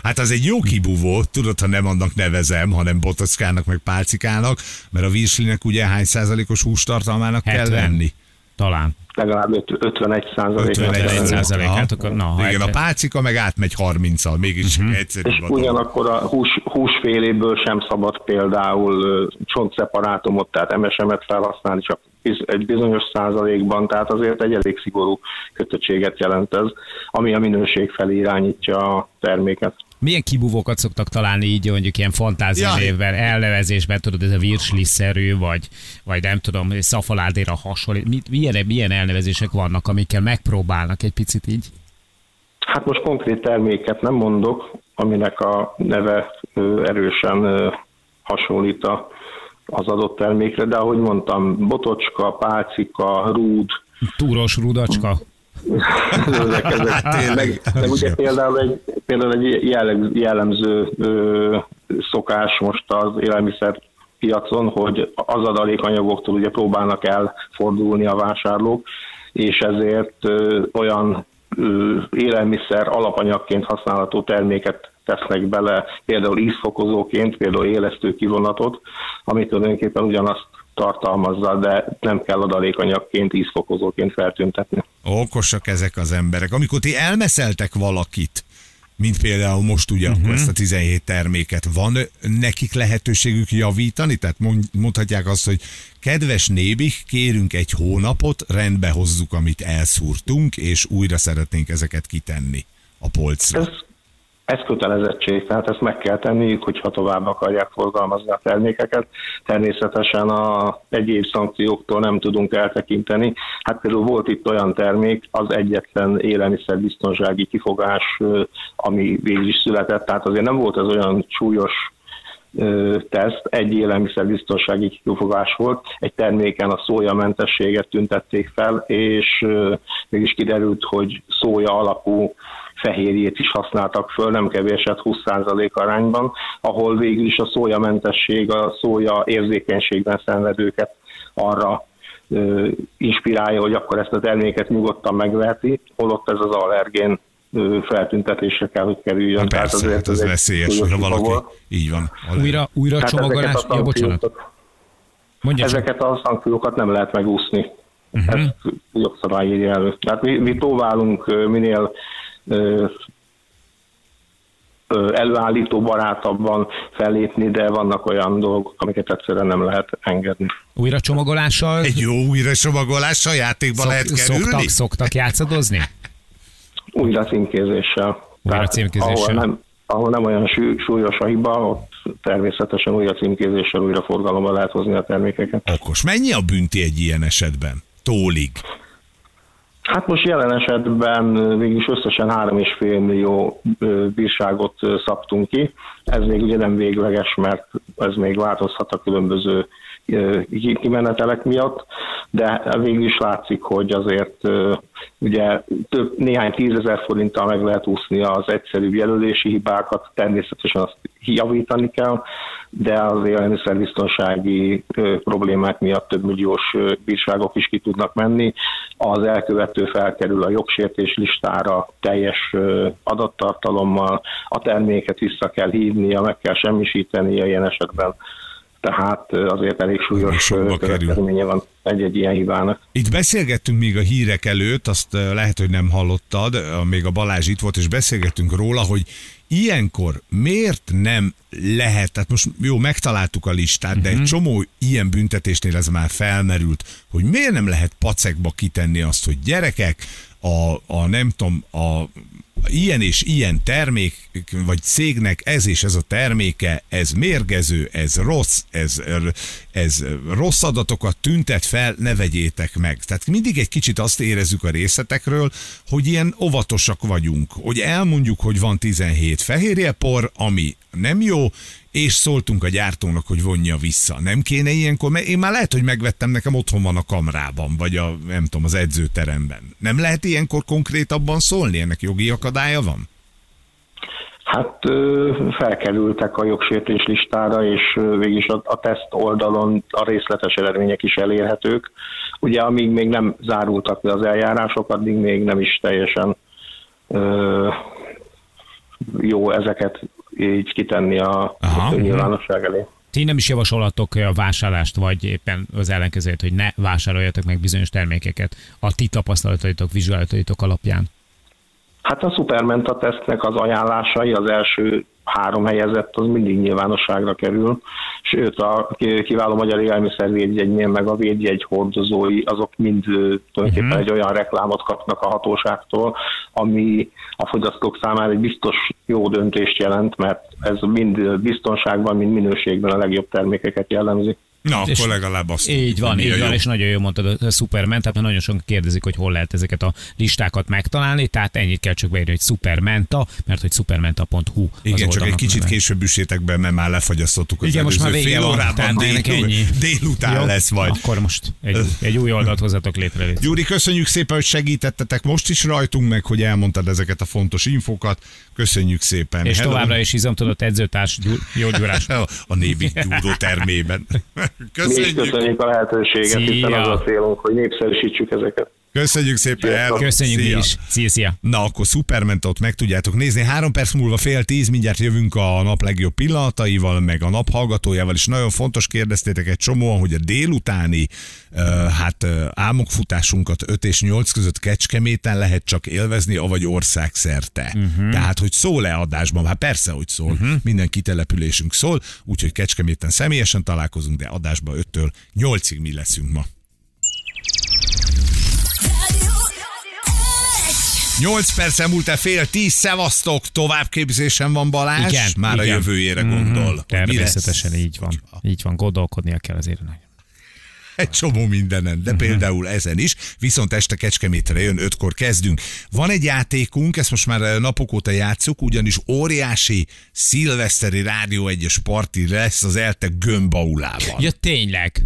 Hát az egy jó kibúvó, tudod, ha nem annak nevezem, hanem botockának, meg pálcikának, mert a virslinek ugye hány százalékos hústartalmának kell 70. lenni? Talán. Legalább öt- 51 százalék. 51 százalék, hát akkor- na, ha Igen, a egy- pálcika meg átmegy 30-al, mégis uh-huh. egyszerű. És ugyanakkor a hús, húsféléből sem szabad például csontszeparátumot, tehát MSM-et felhasználni, csak egy bizonyos százalékban, tehát azért egy elég szigorú kötöttséget jelent ez, ami a minőség felé irányítja a terméket. Milyen kibúvókat szoktak találni így mondjuk ilyen fantázianévben, elnevezésben, tudod, ez a virsliszerű, vagy, vagy nem tudom, szafaládéra hasonlít. Mit, milyen, milyen elnevezések vannak, amikkel megpróbálnak egy picit így? Hát most konkrét terméket nem mondok, aminek a neve erősen hasonlít a, az adott termékre, de ahogy mondtam, botocska, pálcika, rúd, Túros rudacska? Ezek, ezek, meg, meg ugye például egy, például egy jelleg- jellemző ö, szokás most az élelmiszer piacon, hogy az adalékanyagoktól ugye próbálnak elfordulni a vásárlók, és ezért ö, olyan ö, élelmiszer alapanyagként használható terméket tesznek bele, például ízfokozóként, például élesztő kivonatot, ami tulajdonképpen ugyanazt tartalmazza, de nem kell adalékanyagként, ízfokozóként feltüntetni. Okosak ezek az emberek. Amikor ti elmeszeltek valakit, mint például most ugye uh-huh. akkor ezt a 17 terméket, van nekik lehetőségük javítani? Tehát mond- mondhatják azt, hogy kedves nébik, kérünk egy hónapot, rendbe hozzuk, amit elszúrtunk, és újra szeretnénk ezeket kitenni a polcra. Ez, ez kötelezettség, tehát ezt meg kell tenniük, hogyha tovább akarják forgalmazni a termékeket. Természetesen a egyéb szankcióktól nem tudunk eltekinteni. Hát például volt itt olyan termék, az egyetlen élelmiszerbiztonsági kifogás, ami végül is született, tehát azért nem volt ez olyan súlyos teszt, egy élelmiszerbiztonsági kifogás volt, egy terméken a szójamentességet tüntették fel, és mégis kiderült, hogy szója alapú fehérjét is használtak föl, nem kevéset 20% arányban, ahol végül is a szójamentesség, a szója érzékenységben szenvedőket arra ö, inspirálja, hogy akkor ezt a terméket nyugodtan megveheti, holott ez az allergén feltüntetésre kell, hogy kerüljön. Persze, hát az veszélyes, ha valaki... volt. Így van. Újra, újra Tehát csomagolás? Ja, bocsánat. Mondja csak. Ezeket a szankciókat nem lehet megúszni. Uh-huh. Ezt jogszabály írja elő. Tehát mi, mi ö, minél előállító barátabban fellépni, de vannak olyan dolgok, amiket egyszerűen nem lehet engedni. Újra csomagolással Egy jó újra somagolással játékba lehet kerülni? szoktak, szoktak játszadozni? Újra címkézéssel. Újra Tehát címkézéssel. Ahol nem, ahol nem olyan súlyos a hiba, ott természetesen újra címkézéssel újra forgalomba lehet hozni a termékeket. Okos. Mennyi a bünti egy ilyen esetben? Tólig. Hát most jelen esetben végülis összesen 3,5 millió bírságot szabtunk ki. Ez még ugye nem végleges, mert ez még változhat a különböző kimenetelek miatt, de végül is látszik, hogy azért ugye több, néhány tízezer forinttal meg lehet úszni az egyszerűbb jelölési hibákat, természetesen azt javítani kell, de az élelmiszerbiztonsági problémák miatt több milliós bírságok is ki tudnak menni. Az elkövető felkerül a jogsértés listára teljes adattartalommal, a terméket vissza kell hívnia, meg kell semmisítenie ilyen esetben. Tehát azért elég súlyos következménye van egy-egy ilyen hibának. Itt beszélgettünk még a hírek előtt, azt eh, lehet, hogy nem hallottad, még a Balázs itt volt, és beszélgettünk róla, hogy ilyenkor miért nem lehet, tehát most jó, megtaláltuk a listát, de egy csomó ilyen büntetésnél ez már felmerült, hogy miért nem lehet pacekba kitenni azt, hogy gyerekek, a, a nem tudom, a ilyen és ilyen termék, vagy cégnek ez és ez a terméke, ez mérgező, ez rossz, ez, ez rossz adatokat tüntet fel, ne vegyétek meg. Tehát mindig egy kicsit azt érezzük a részletekről, hogy ilyen óvatosak vagyunk, hogy elmondjuk, hogy van 17 fehérjepor, ami nem jó, és szóltunk a gyártónak, hogy vonja vissza. Nem kéne ilyenkor, mert én már lehet, hogy megvettem, nekem otthon van a kamrában, vagy a, nem tudom, az edzőteremben. Nem lehet ilyenkor konkrétabban szólni, ennek jogi akadálya van? Hát felkerültek a jogsértés listára, és végig a, a teszt oldalon a részletes eredmények is elérhetők. Ugye amíg még nem zárultak le az eljárások, addig még nem is teljesen ö, jó ezeket így kitenni a Aha. nyilvánosság elé. Ti nem is javasolhatok a vásárlást, vagy éppen az ellenkezőjét, hogy ne vásároljatok meg bizonyos termékeket a ti tapasztalataitok, vizsgálataitok alapján. Hát a Supermenta tesztnek az ajánlásai, az első három helyezett, az mindig nyilvánosságra kerül, sőt a kiváló magyar élelmiszervédjegynél meg a védjegy hordozói, azok mind tulajdonképpen uh-huh. egy olyan reklámot kapnak a hatóságtól, ami a fogyasztók számára egy biztos jó döntést jelent, mert ez mind biztonságban, mind minőségben a legjobb termékeket jellemzi. Na, És akkor legalább azt Így van, így van, jó. és nagyon jól mondtad a Superman, tehát nagyon sokan kérdezik, hogy hol lehet ezeket a listákat megtalálni, tehát ennyit kell csak beírni, hogy Supermenta, mert hogy supermenta.hu. Igen, csak egy kicsit neve. később üssétek be, mert már lefagyasztottuk Igen, most már fél órában, ennek dél, ennyi. délután Jó? lesz majd. Akkor most egy, egy új oldalt hozzatok létre. légy. Gyuri, köszönjük szépen, hogy segítettetek most is rajtunk, meg hogy elmondtad ezeket a fontos infokat. Köszönjük szépen. És Hello. továbbra is izomtudott edzőtárs, Gyur, jó gyúrás. A névi gyúró termében. Mi is Köszönjük. köszönjük a lehetőséget, hiszen Szia. az a célunk, hogy népszerűsítsük ezeket. Köszönjük szépen. Sziasztok. Hello. Köszönjük mi Szia. is. Szia, szia. Na, akkor Supermentot meg tudjátok nézni. Három perc múlva fél tíz, mindjárt jövünk a nap legjobb pillanataival, meg a nap hallgatójával, és nagyon fontos kérdeztétek egy csomóan, hogy a délutáni uh, hát uh, álmokfutásunkat 5 és 8 között Kecskeméten lehet csak élvezni, avagy országszerte. Uh-huh. Tehát, hogy szól-e adásban? Hát persze, hogy szól. Uh-huh. Minden kitelepülésünk szól, úgyhogy Kecskeméten személyesen találkozunk, de adásban 5-től 8-ig mi leszünk ma. 8 perc elmúlt el fél 10, szevasztok, továbbképzésen van Balázs, Igen, már a igen. jövőjére gondol. hogy mi Természetesen így van. Így van, gondolkodnia kell azért. Egy csomó mindenen, de például ezen is. Viszont este Kecskemétre jön, ötkor kezdünk. Van egy játékunk, ezt most már napok óta játszuk, ugyanis óriási szilveszteri rádió egyes parti lesz az Elte gömbaulában. Ja, tényleg.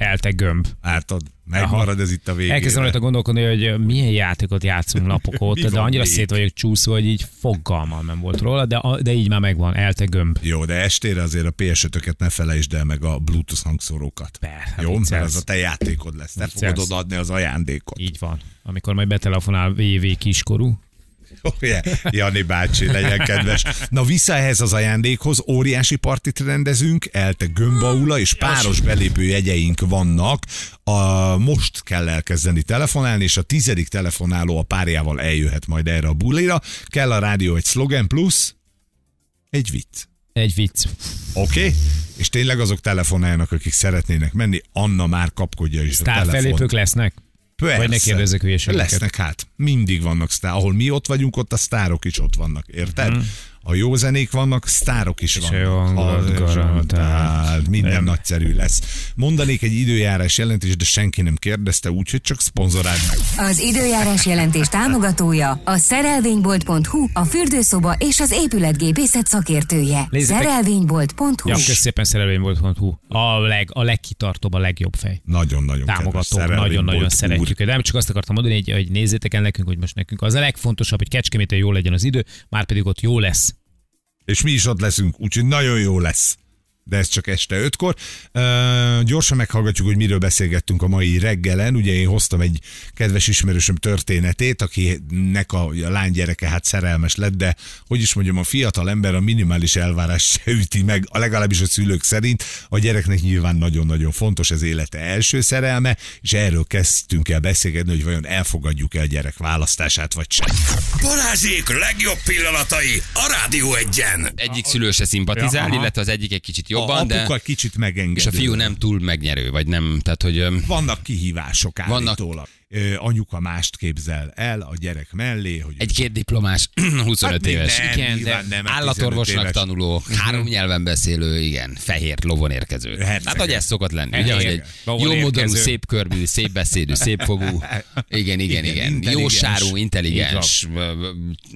Elte gömb. Ártad, megmarad ez itt a végén. Elkezdem rajta gondolkodni, hogy milyen játékot játszunk napok óta, de annyira még? szét vagyok csúszva, hogy így fogalmam nem volt róla, de, de így már megvan. Elte gömb. Jó, de estére azért a ps ne felejtsd el meg a Bluetooth hangszórókat. Persze, Jó, mert az a te játékod lesz. Te fogod odaadni az ajándékot. Így van. Amikor majd betelefonál VV kiskorú. Ugye, Jani bácsi, legyen kedves. Na vissza ehhez az ajándékhoz, óriási partit rendezünk, Elte Gömbaula, és páros belépő jegyeink vannak. A, most kell elkezdeni telefonálni, és a tizedik telefonáló a párjával eljöhet majd erre a bulira. Kell a rádió egy szlogen plusz egy vicc. Egy vicc. Oké? Okay? És tényleg azok telefonálnak, akik szeretnének menni, Anna már kapkodja is a Sztár telefon. felépők lesznek? Persze. Vagy ne kérdezzek hülyeségeket. Lesznek hát. Mindig vannak sztár. Ahol mi ott vagyunk, ott a sztárok is ott vannak. Érted? Mm. A jó zenék vannak, sztárok is vannak. garantált. Minden Nem. nagyszerű lesz. Mondanék egy időjárás jelentést, de senki nem kérdezte, úgyhogy csak szponzoráld meg. Az időjárás jelentés támogatója a szerelvénybolt.hu, a fürdőszoba és az épületgépészet szakértője. Nézzétek- Szerelvénybolt.hu Ja, kösz szépen szerelvény volt, hú. A, leg, a legkitartóbb, a legjobb fej. Nagyon-nagyon szerelvény nagyon-nagyon szeretjük. De nem csak azt akartam mondani, hogy, hogy nézzétek el nekünk, hogy most nekünk az a legfontosabb, hogy Kecskeméten jó legyen az idő, már pedig ott jó lesz. És mi is ott leszünk, úgyhogy nagyon jó lesz. De ez csak este ötkor. Uh, gyorsan meghallgatjuk, hogy miről beszélgettünk a mai reggelen. Ugye én hoztam egy kedves ismerősöm történetét, akinek a, a lánygyereke hát szerelmes lett, de hogy is mondjam, a fiatal ember a minimális elvárás se üti meg, a legalábbis a szülők szerint. A gyereknek nyilván nagyon-nagyon fontos az élete első szerelme, és erről kezdtünk el beszélgetni, hogy vajon elfogadjuk el gyerek választását, vagy sem. Balázsék legjobb pillanatai a Rádió egyen. Egyik szülő se szimpatizál, Ja, illetve az egyik egy kicsit A jobban, de... apuka kicsit megengedő. És a fiú nem túl megnyerő, vagy nem, tehát hogy... Vannak kihívások Vannak- állítólag. ö, anyuka mást képzel el a gyerek mellé, hogy Egy-két diplomás, 25 Hát éves. nem, Igen, de nem, hát Állatorvosnak 15 éves. tanuló, három nyelven beszélő, igen, fehér lovon érkező. Herceg. Hát, hogy ez szokott lenni, ugye, hogy egy jó modorú, szép körbű, szép beszédű, szép fogú, igen, igen, Igen, igen, jó intelligens. sárú, intelligens,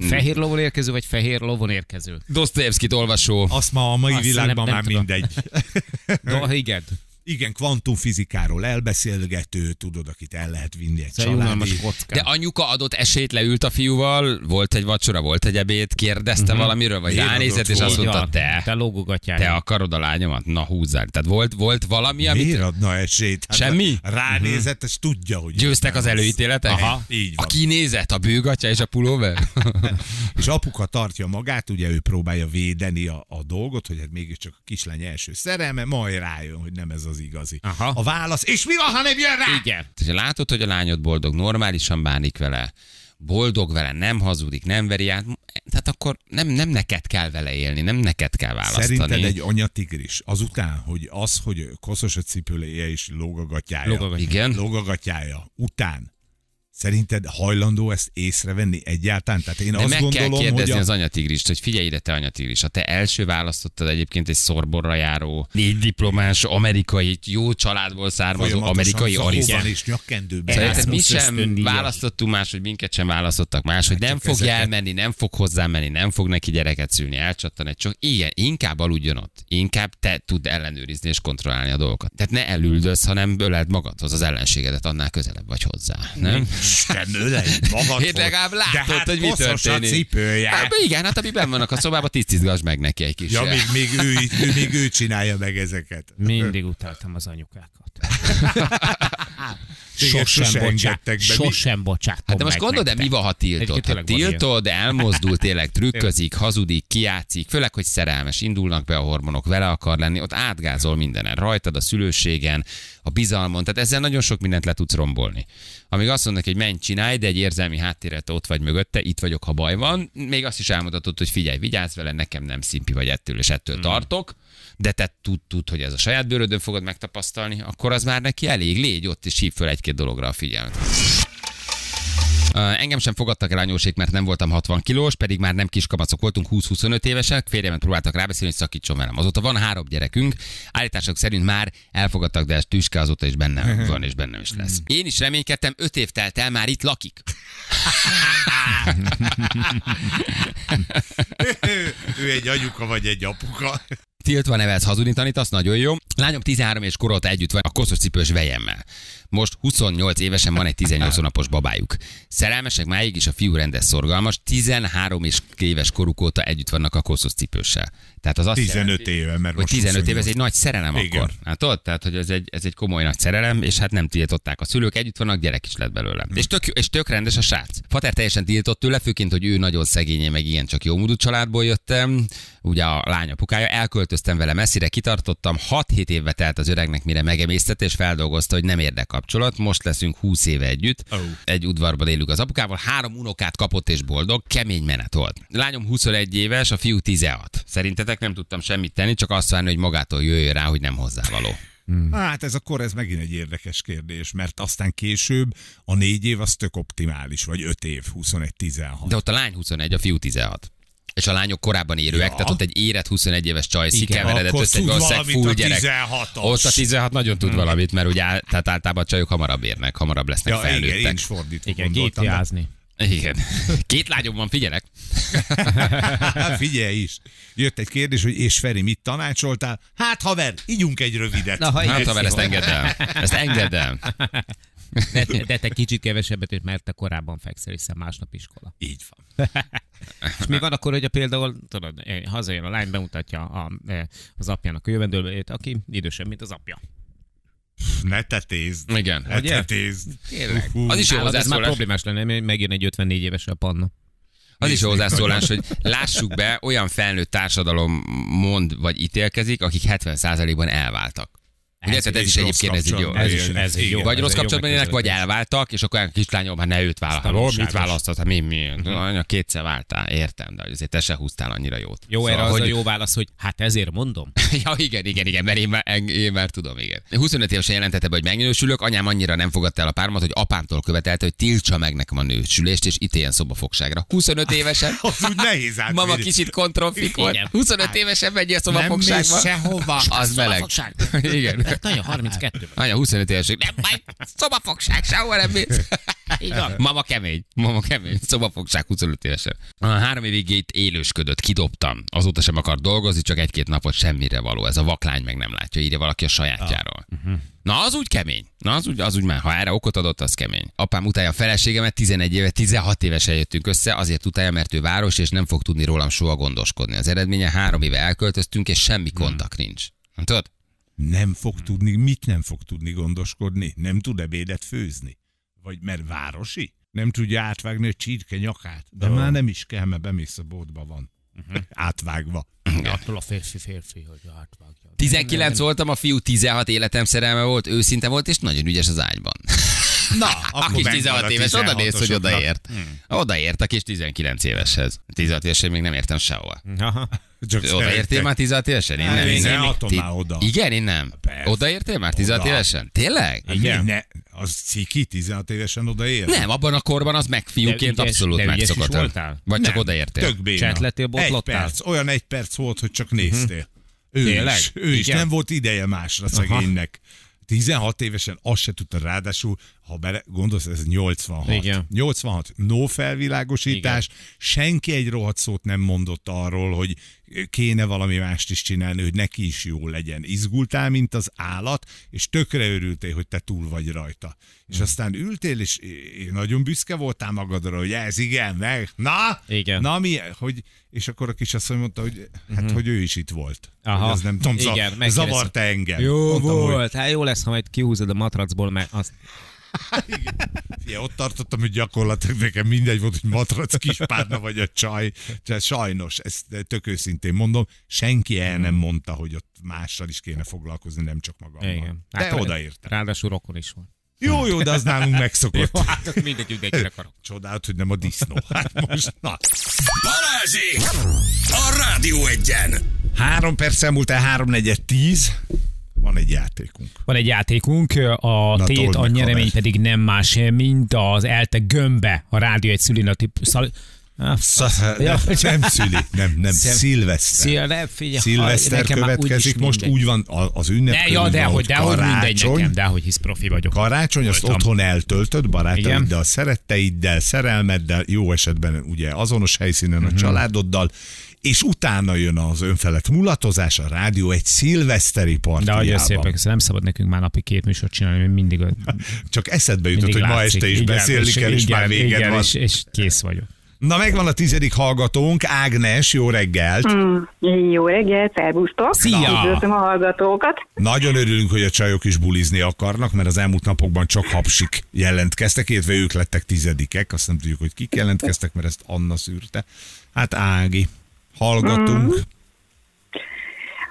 Fehér lovon érkező, vagy fehér lovon érkező? Dostoyevskit olvasó, Azt ma a mai Azt világban nem- már nem tudom. mindegy. Do, igen. Igen, kvantumfizikáról elbeszélgető, tudod, akit el lehet vinni egy családi... de anyuka adott esélyt, leült a fiúval, volt egy vacsora, volt egy ebéd, kérdezte Mhm. valamiről, vagy Miért ránézett, és azt mondta, te, Te lógogatjál. te akarod a lányomat? Na húzzál. Tehát volt, volt valami, amit Miért adna esélyt? Hát Semmi? Ránézett, és tudja, hogy... győztek az előítéletek? Aha, így A van. kinézet, a bőgatja és a pulóver? És apuka tartja magát, ugye ő próbálja védeni a, a dolgot, hogy hát mégiscsak a kislány első szerelme, majd rájön, hogy nem ez az igazi. Aha. A válasz, és mi van, ha nem jön rá? Igen. Ha látod, hogy a lányod boldog, normálisan bánik vele, boldog vele, nem hazudik, nem veri át, tehát akkor nem, nem neked kell vele élni, nem neked kell választani. Szerinted egy anyatigris azután, hogy az, hogy koszos a cipőléje és lógagatyája, Lógagatyája. Igen. lógagatyája után, szerinted hajlandó ezt észrevenni egyáltalán? Tehát én De azt meg gondolom, kell kérdezni hogy a... az anyatigrist, hogy figyelj ide, te anyatigrist, ha te első választottad egyébként egy szorborra járó, négy diplomás, amerikai, jó családból származó, amerikai arisztán. és nyakkendőben. Szerinted mi Erasmus sem választottunk más, hogy minket sem választottak más, hogy nem csak fog ezeket- elmenni, nem fog hozzám menni, nem fog neki gyereket szülni, elcsattan egy csak. Igen, inkább aludjon ott. Inkább te tud ellenőrizni és kontrollálni a dolgokat. Tehát ne elüldöz, hanem öleld magadhoz az ellenségedet, annál közelebb vagy hozzá. Nem? Isten ölej magadhoz. Én legalább De látod, hát hogy mi történik. a cipője. Hát, igen, hát benn vannak a szobában, tisztizgass meg neki egy kis. Ja, még, még, ő, ő, még ő csinálja meg ezeket. Mindig utáltam az anyukákat. Téged Sosem, sose bocsát, sosem bocsátom Hát de most gondolod, de mi van, ha tiltod? Ha tiltod, elmozdul, tényleg trükközik, hazudik, kiátszik, főleg, hogy szerelmes, indulnak be a hormonok, vele akar lenni, ott átgázol mindenen, rajtad, a szülőségen, a bizalmon, tehát ezzel nagyon sok mindent le tudsz rombolni. Amíg azt mondnak, hogy menj, csinálj, de egy érzelmi háttéret ott vagy mögötte, itt vagyok, ha baj van, még azt is elmutatod, hogy figyelj, vigyázz vele, nekem nem szimpi vagy ettől, és ettől Hmm. tartok, de te tud, tud, hogy ez a saját bőrödön fogod megtapasztalni, akkor az már neki elég, légy ott, és hív föl egy-két dologra a figyelmet. Uh, engem sem fogadtak el anyósék, mert nem voltam 60 kilós, pedig már nem kiskamacok voltunk, 20-25 évesek. Férjemet próbáltak rábeszélni, hogy szakítson velem. Azóta van három gyerekünk, állítások szerint már elfogadtak, de ez tüske azóta is bennem van, és bennem is lesz. Én is reménykedtem, 5 év telt el, már itt lakik. ő egy anyuka vagy egy apuka. Tiltva nevelsz hazudni tanítasz, nagyon jó. Lányom 13 és korolta együtt van a koszos cipős vejemmel. Most 28 évesen van egy 18 hónapos babájuk. Szerelmesek máig is a fiú rendes szorgalmas, 13 és éves koruk óta együtt vannak a koszos cipőssel. Tehát az azt 15 éve, mert hogy most 15 év, ez 28. egy nagy szerelem Igen. akkor. Hát ott, tehát, hogy ez egy, ez egy komoly nagy szerelem, és hát nem tiltották a szülők, együtt vannak, gyerek is lett belőle. És tök, és tök rendes a srác. Fater teljesen tiltott tőle, főként, hogy ő nagyon szegényé, meg ilyen csak jó módú családból jöttem. Ugye a lány apukája, elköltöztem vele messzire, kitartottam, 6-7 évbe telt az öregnek, mire megemésztette, és feldolgozta, hogy nem érdek kapcsolat. Most leszünk 20 éve együtt. Ó. Egy udvarban élünk az apukával, három unokát kapott és boldog, kemény menet volt. Lányom 21 éves, a fiú 16. Szerintetek nem tudtam semmit tenni, csak azt várni, hogy magától jöjjön rá, hogy nem hozzávaló. Hát ez akkor ez megint egy érdekes kérdés, mert aztán később a négy év az tök optimális, vagy öt év, 21-16. De ott a lány 21, a fiú 16. És a lányok korábban érőek, Ja. tehát ott egy érett 21 éves csaj szikeveredett össze, egy valószínűleg full a gyerek. 16-os. Ott a 16 nagyon tud valamit, mert ugye á- tehát általában a csajok hamarabb érnek, hamarabb lesznek ja, igen, én felnőttek. is fordítva Igen, gondoltam. Igen. Két lányom van, figyelek. Figyelj is. Jött egy kérdés, hogy és Feri, mit tanácsoltál? Hát haver, ígyunk egy rövidet. Na, ha Hát, igen, ha ezt engedd el. Ezt engedd el. de, de te kicsit kevesebbet, mert te korábban fekszel, hiszen másnap iskola. Így van. És mi van akkor, hogy a például, tudod, hazajön a lány, bemutatja a, eh, az apjának a jövendőlét, aki idősebb, mint az apja. Ne tetézd. Igen. Ne tetézd. Tényleg. Hú, Az is jó ez már problémás lenne, mert megjön egy 54 éves a panna. Az is még hozzászólás, hogy lássuk be, olyan felnőtt társadalom mond vagy ítélkezik, akik 70%-ban elváltak. Ugye, ez is egy rossz egyébként ez egy jó. Ez is- ez jó. Vagy ez rossz kapcsolatban élnek, vagy elváltak, és akkor a kislányom, hát ne őt választhat. Mit választhat? Hát mi, mi? Anya, kétszer váltál, értem, de azért te se húztál annyira jót. Jó, Szóval, erre az hogy- a jó válasz, hogy hát ezért mondom. ja, igen, igen, igen, mert én már, én már tudom, igen. 25 évesen jelentette be, hogy megnősülök, anyám annyira nem fogadta el a pármat, hogy apámtól követelte, hogy tiltsa meg nekem a nősülést, és ítéljen szobafogságra. 25 évesen. Az úgy nehéz átmérni. Mama kicsit kontrollfik volt. Igen. 25 évesen megyél szobafogságba. mész sehova. Az meleg. Igen. Nagyon 32 Anya 25 évesek, nem baj, szobafogság, sehova nem mész. Van. Mama kemény, mama kemény, szobafogság 25 évesen. A három évig itt élősködött, kidobtam. Azóta sem akar dolgozni, csak egy-két napot semmire való. Ez a vaklány meg nem látja, írja valaki a sajátjáról. Na, az úgy kemény. Na, az úgy, az úgy már, ha erre okot adott, az kemény. Apám utálja a feleségemet, 11 éve, 16 évesen jöttünk össze, azért utálja, mert ő város, és nem fog tudni rólam soha gondoskodni. Az eredménye három éve elköltöztünk, és semmi kontakt nincs. Tudod? Nem fog tudni, mit nem fog tudni gondoskodni? Nem tud ebédet főzni? Vagy mert városi? Nem tudja átvágni a csirke nyakát? De már nem is kell, mert bemész a boltba van. Átvágva. Attól a férfi férfi, hogy átvágja. 19 voltam, a fiú 16 életem szerelme volt, őszinte volt, és nagyon ügyes az ágyban. Na, A kis 16 éves, oda néz, hogy odaért. Odaért a kis 19 éveshez. 16 évesen még nem értem sehova. Aha. Csak Odaértél már 16 évesen? Én Hát nem. én nem adtam már oda. Igen, én nem. Persze. Odaértél már 16 Oda. évesen? Tényleg? Igen. Ne, az ciki 16 évesen odaér? Nem, abban a korban az meg fiúként De ügyes- abszolút megszokott. voltál? Vagy csak odaértél? Tök béna. Csetletél, Egy botlottál? perc, olyan egy perc volt, hogy csak néztél. Ő Tényleg? is, ő is Igen? nem volt ideje másra szegénynek. 16 évesen azt se tudta, ráadásul, ha bele, gondolsz, ez 86. Igen. 86, no felvilágosítás, senki egy rohadt szót nem mondott arról, hogy kéne valami mást is csinálni, hogy neki is jó legyen. Izgultál, mint az állat, és tökre örültél, hogy te túl vagy rajta. És aztán ültél, és nagyon büszke voltál magadra, hogy ez igen, meg, na, Igen. na mi, hogy, és akkor a kisasszony mondta, hogy hát, hogy ő is itt volt. Aha. Hogy az nem tudom, Igen, Igen, megkérdeztem. zavarta engem. Jó Mondtam, hogy volt, hát jó lesz, ha majd kihúzod a matracból, mert azt Ja, ott tartottam, hogy gyakorlatilag nekem mindegy volt, hogy matrac kispárna vagy a csaj. Tehát sajnos, ezt tök őszintén mondom, senki el nem mondta, hogy ott mással is kéne foglalkozni, nem csak magammal. Igen. De Hát, odaértem. Ráadásul rokon is van. Jó, jó, de az nálunk megszokott. Hát akkor mindegy, mindenkire akarok. Csodált, hogy nem a disznó. Hát most, na. Balázsi! A Rádió egyen! Három perc elmúlt el, három negyed tíz. Van egy játékunk. Van egy játékunk, a Na, tét, a nyeremény pedig nem más, mint az ELTE gömbe, a rádió egy szülinati szal... Ah, Sza- Ja. nem szüli, nem, nem, Szem- szilveszter. Szél, ne, figyelj, Szilveszter következik, most mindegy. úgy van, az ünnep Ne, ja, dehogy, hogy dehogy mindegy nekem, dehogy, hisz profi vagyok. Karácsony, azt Voltam. otthon eltöltöd barátaiddal, szeretteiddel, szerelmeddel, jó esetben ugye azonos helyszínen Mhm. a családoddal, és utána jön az önfelett mulatozás, a rádió egy szilveszteri De nagyon partijában. szépen, köszönöm. nem szabad nekünk már napi két műsort csinálni, mert mindig, Csak eszedbe jutott, hogy ma látszik. este is Igen, beszélni kell, és igen, már véged igen, van. És, és kész vagyok. Na megvan a tizedik hallgatónk, Ágnes, jó reggelt! Jó reggelt, szervusztok! Szia! Üdvözlöm a hallgatókat! Nagyon örülünk, hogy a csajok is bulizni akarnak, mert az elmúlt napokban csak hapsik jelentkeztek, illetve ők lettek tizedikek, azt nem tudjuk, hogy kik jelentkeztek, mert ezt Anna szűrte. Hát Ági, hallgatunk.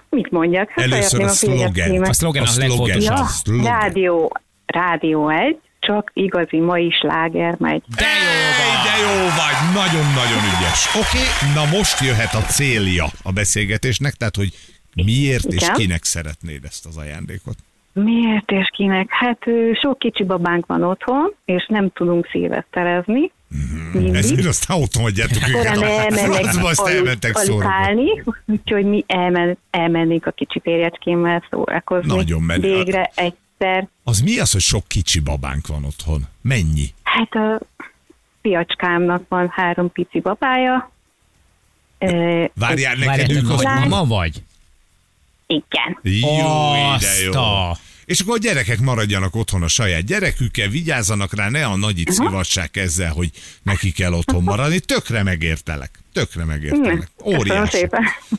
Mit mondjak? Hát Először a szlogen. A szlogen a szlogen. legfontosabb. Ja, a szlogen. rádió, rádió egy, csak igazi mai sláger megy. De jó, de jó vagy, nagyon-nagyon ügyes. Oké, na most jöhet a célja a beszélgetésnek, tehát hogy miért és Igen. kinek szeretnéd ezt az ajándékot. Miért és kinek? Hát sok kicsi babánk van otthon, és nem tudunk szilveszterezni. Mindig. Ezért aztán otthon hagyjátok őket. Francba, azt elmentek aludálni, úgyhogy mi elmen, elmennénk a kicsi férjecskémmel szórakozni. Nagyon menő. Végre egyszer. Az mi az, hogy sok kicsi babánk van otthon? Mennyi? Hát a fiacskámnak van három pici babája. Várjál, neked ők az... mama vagy? Igen. Jó, de Azt jó. És akkor a gyerekek maradjanak otthon a saját gyerekükkel, vigyázzanak rá, ne a nagyit szivassák ezzel, hogy neki kell otthon maradni. Tökre megértelek. Tökre megértelek. Köszönöm Óriási.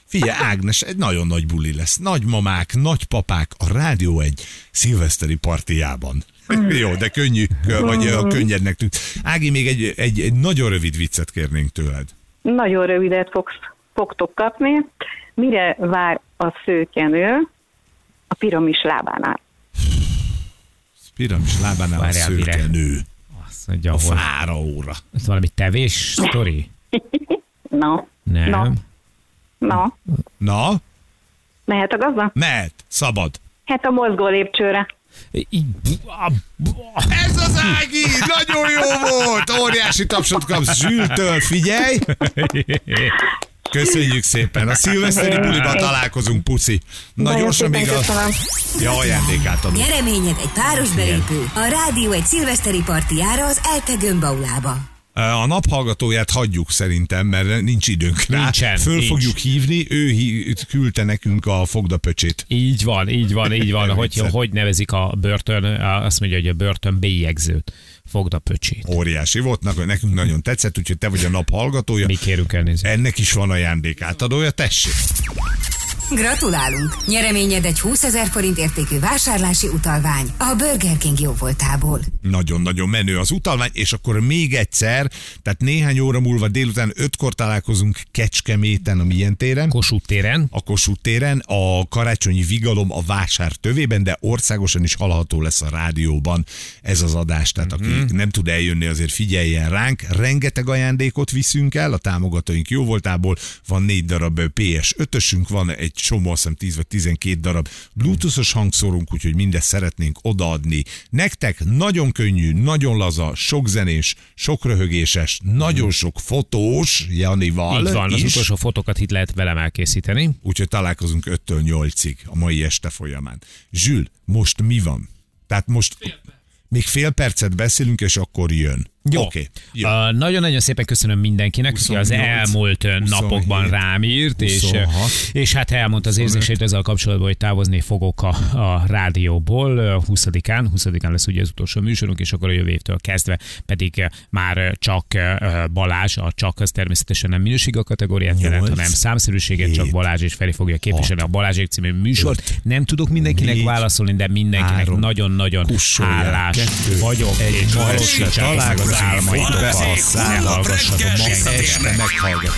Figyelj, Ágnes, egy nagyon nagy buli lesz. Nagymamák, nagypapák a Rádió egy szilveszteri partijában. Jó, de könnyű, kö- vagy a könnyednek tűnt. Ági, még egy, egy, egy nagyon rövid viccet kérnénk tőled. Nagyon rövidet fogsz, fogtok kapni. Mire vár a szőkenő a piramis lábánál? Piramis lábánál a Várjál, mire? szőke nő. Azt mondja, A hol. fáraóra. Ez valami tevés sztori? Na, Nem. Na. na, Na, mehet a gazda? mehet, szabad. Hát a mozgó lépcsőre. A- Ez az Ági! Nagyon jó volt! Óriási tapsot kapsz Zsültől, figyelj! Köszönjük szépen. A szilveszteri buliban találkozunk, puszi. Na Nagyon gyorsan még a... Ja, ajándékát adom. Nyereményed egy páros belépő. A rádió egy szilveszteri partiára az Elte Gömbaulába. A naphallgatóját hagyjuk szerintem, mert nincs időnk rá. Nincsen, Föl nincs. fogjuk hívni, ő hí- küldte nekünk a fogdapöcsét. Így van, így van, így van. Hogy, hogy nevezik a börtön, azt mondja, hogy a börtön bélyegzőt. Fogd a pöcsét. Óriási volt, nekünk nagyon tetszett, úgyhogy te vagy a nap hallgatója. Mi kérünk elnézést. Ennek is van ajándékátadója, tessék. Gratulálunk! Nyereményed egy 20 ezer forint értékű vásárlási utalvány a Burger King jóvoltából. Nagyon-nagyon menő az utalvány, és akkor még egyszer, tehát néhány óra múlva délután ötkor találkozunk Kecskeméten a Milyen téren. Kossuth téren. a Kossuth téren, a karácsonyi vigalom a vásár tövében, de országosan is hallható lesz a rádióban ez az adás. Tehát aki nem tud eljönni, azért figyeljen ránk. Rengeteg ajándékot viszünk el, a támogatóink jó voltából. Van négy darab PS5-ösünk, van egy csomó, azt hiszem 10 vagy 12 darab bluetoothos hangszórunk, úgyhogy mindezt szeretnénk odaadni. Nektek nagyon könnyű, nagyon laza, sok zenés, sok röhögéses, nagyon sok fotós Janival Így van, az is. utolsó fotókat itt lehet velem elkészíteni. Úgyhogy találkozunk 5-től 8-ig a mai este folyamán. Zsül, most mi van? Tehát most még fél percet beszélünk, és akkor jön. Jó. Oké. jó. Uh, nagyon-nagyon szépen köszönöm mindenkinek, aki az 28, elmúlt ö, 27, napokban rám írt, és, ö, 26, és hát elmondta az érzését ezzel kapcsolatban, hogy távozni fogok a, a rádióból ö, 20-án. 20-án lesz ugye az utolsó műsorunk, és akkor a jövő évtől kezdve pedig már csak Balázs, a csak az természetesen nem minőség a kategóriát jelent, Nyolc, hanem számszerűséget, csak hét, Balázs és Feri fogja képviselni a Balázsék című műsort. öt, Nem tudok mindenkinek négy, válaszolni, de mindenkinek három, nagyon-nagyon kussolják, hálás kettő, vagyok, egy, és meg az találkozunk, álmaitokat, ne hallgassatok Este meghallgat.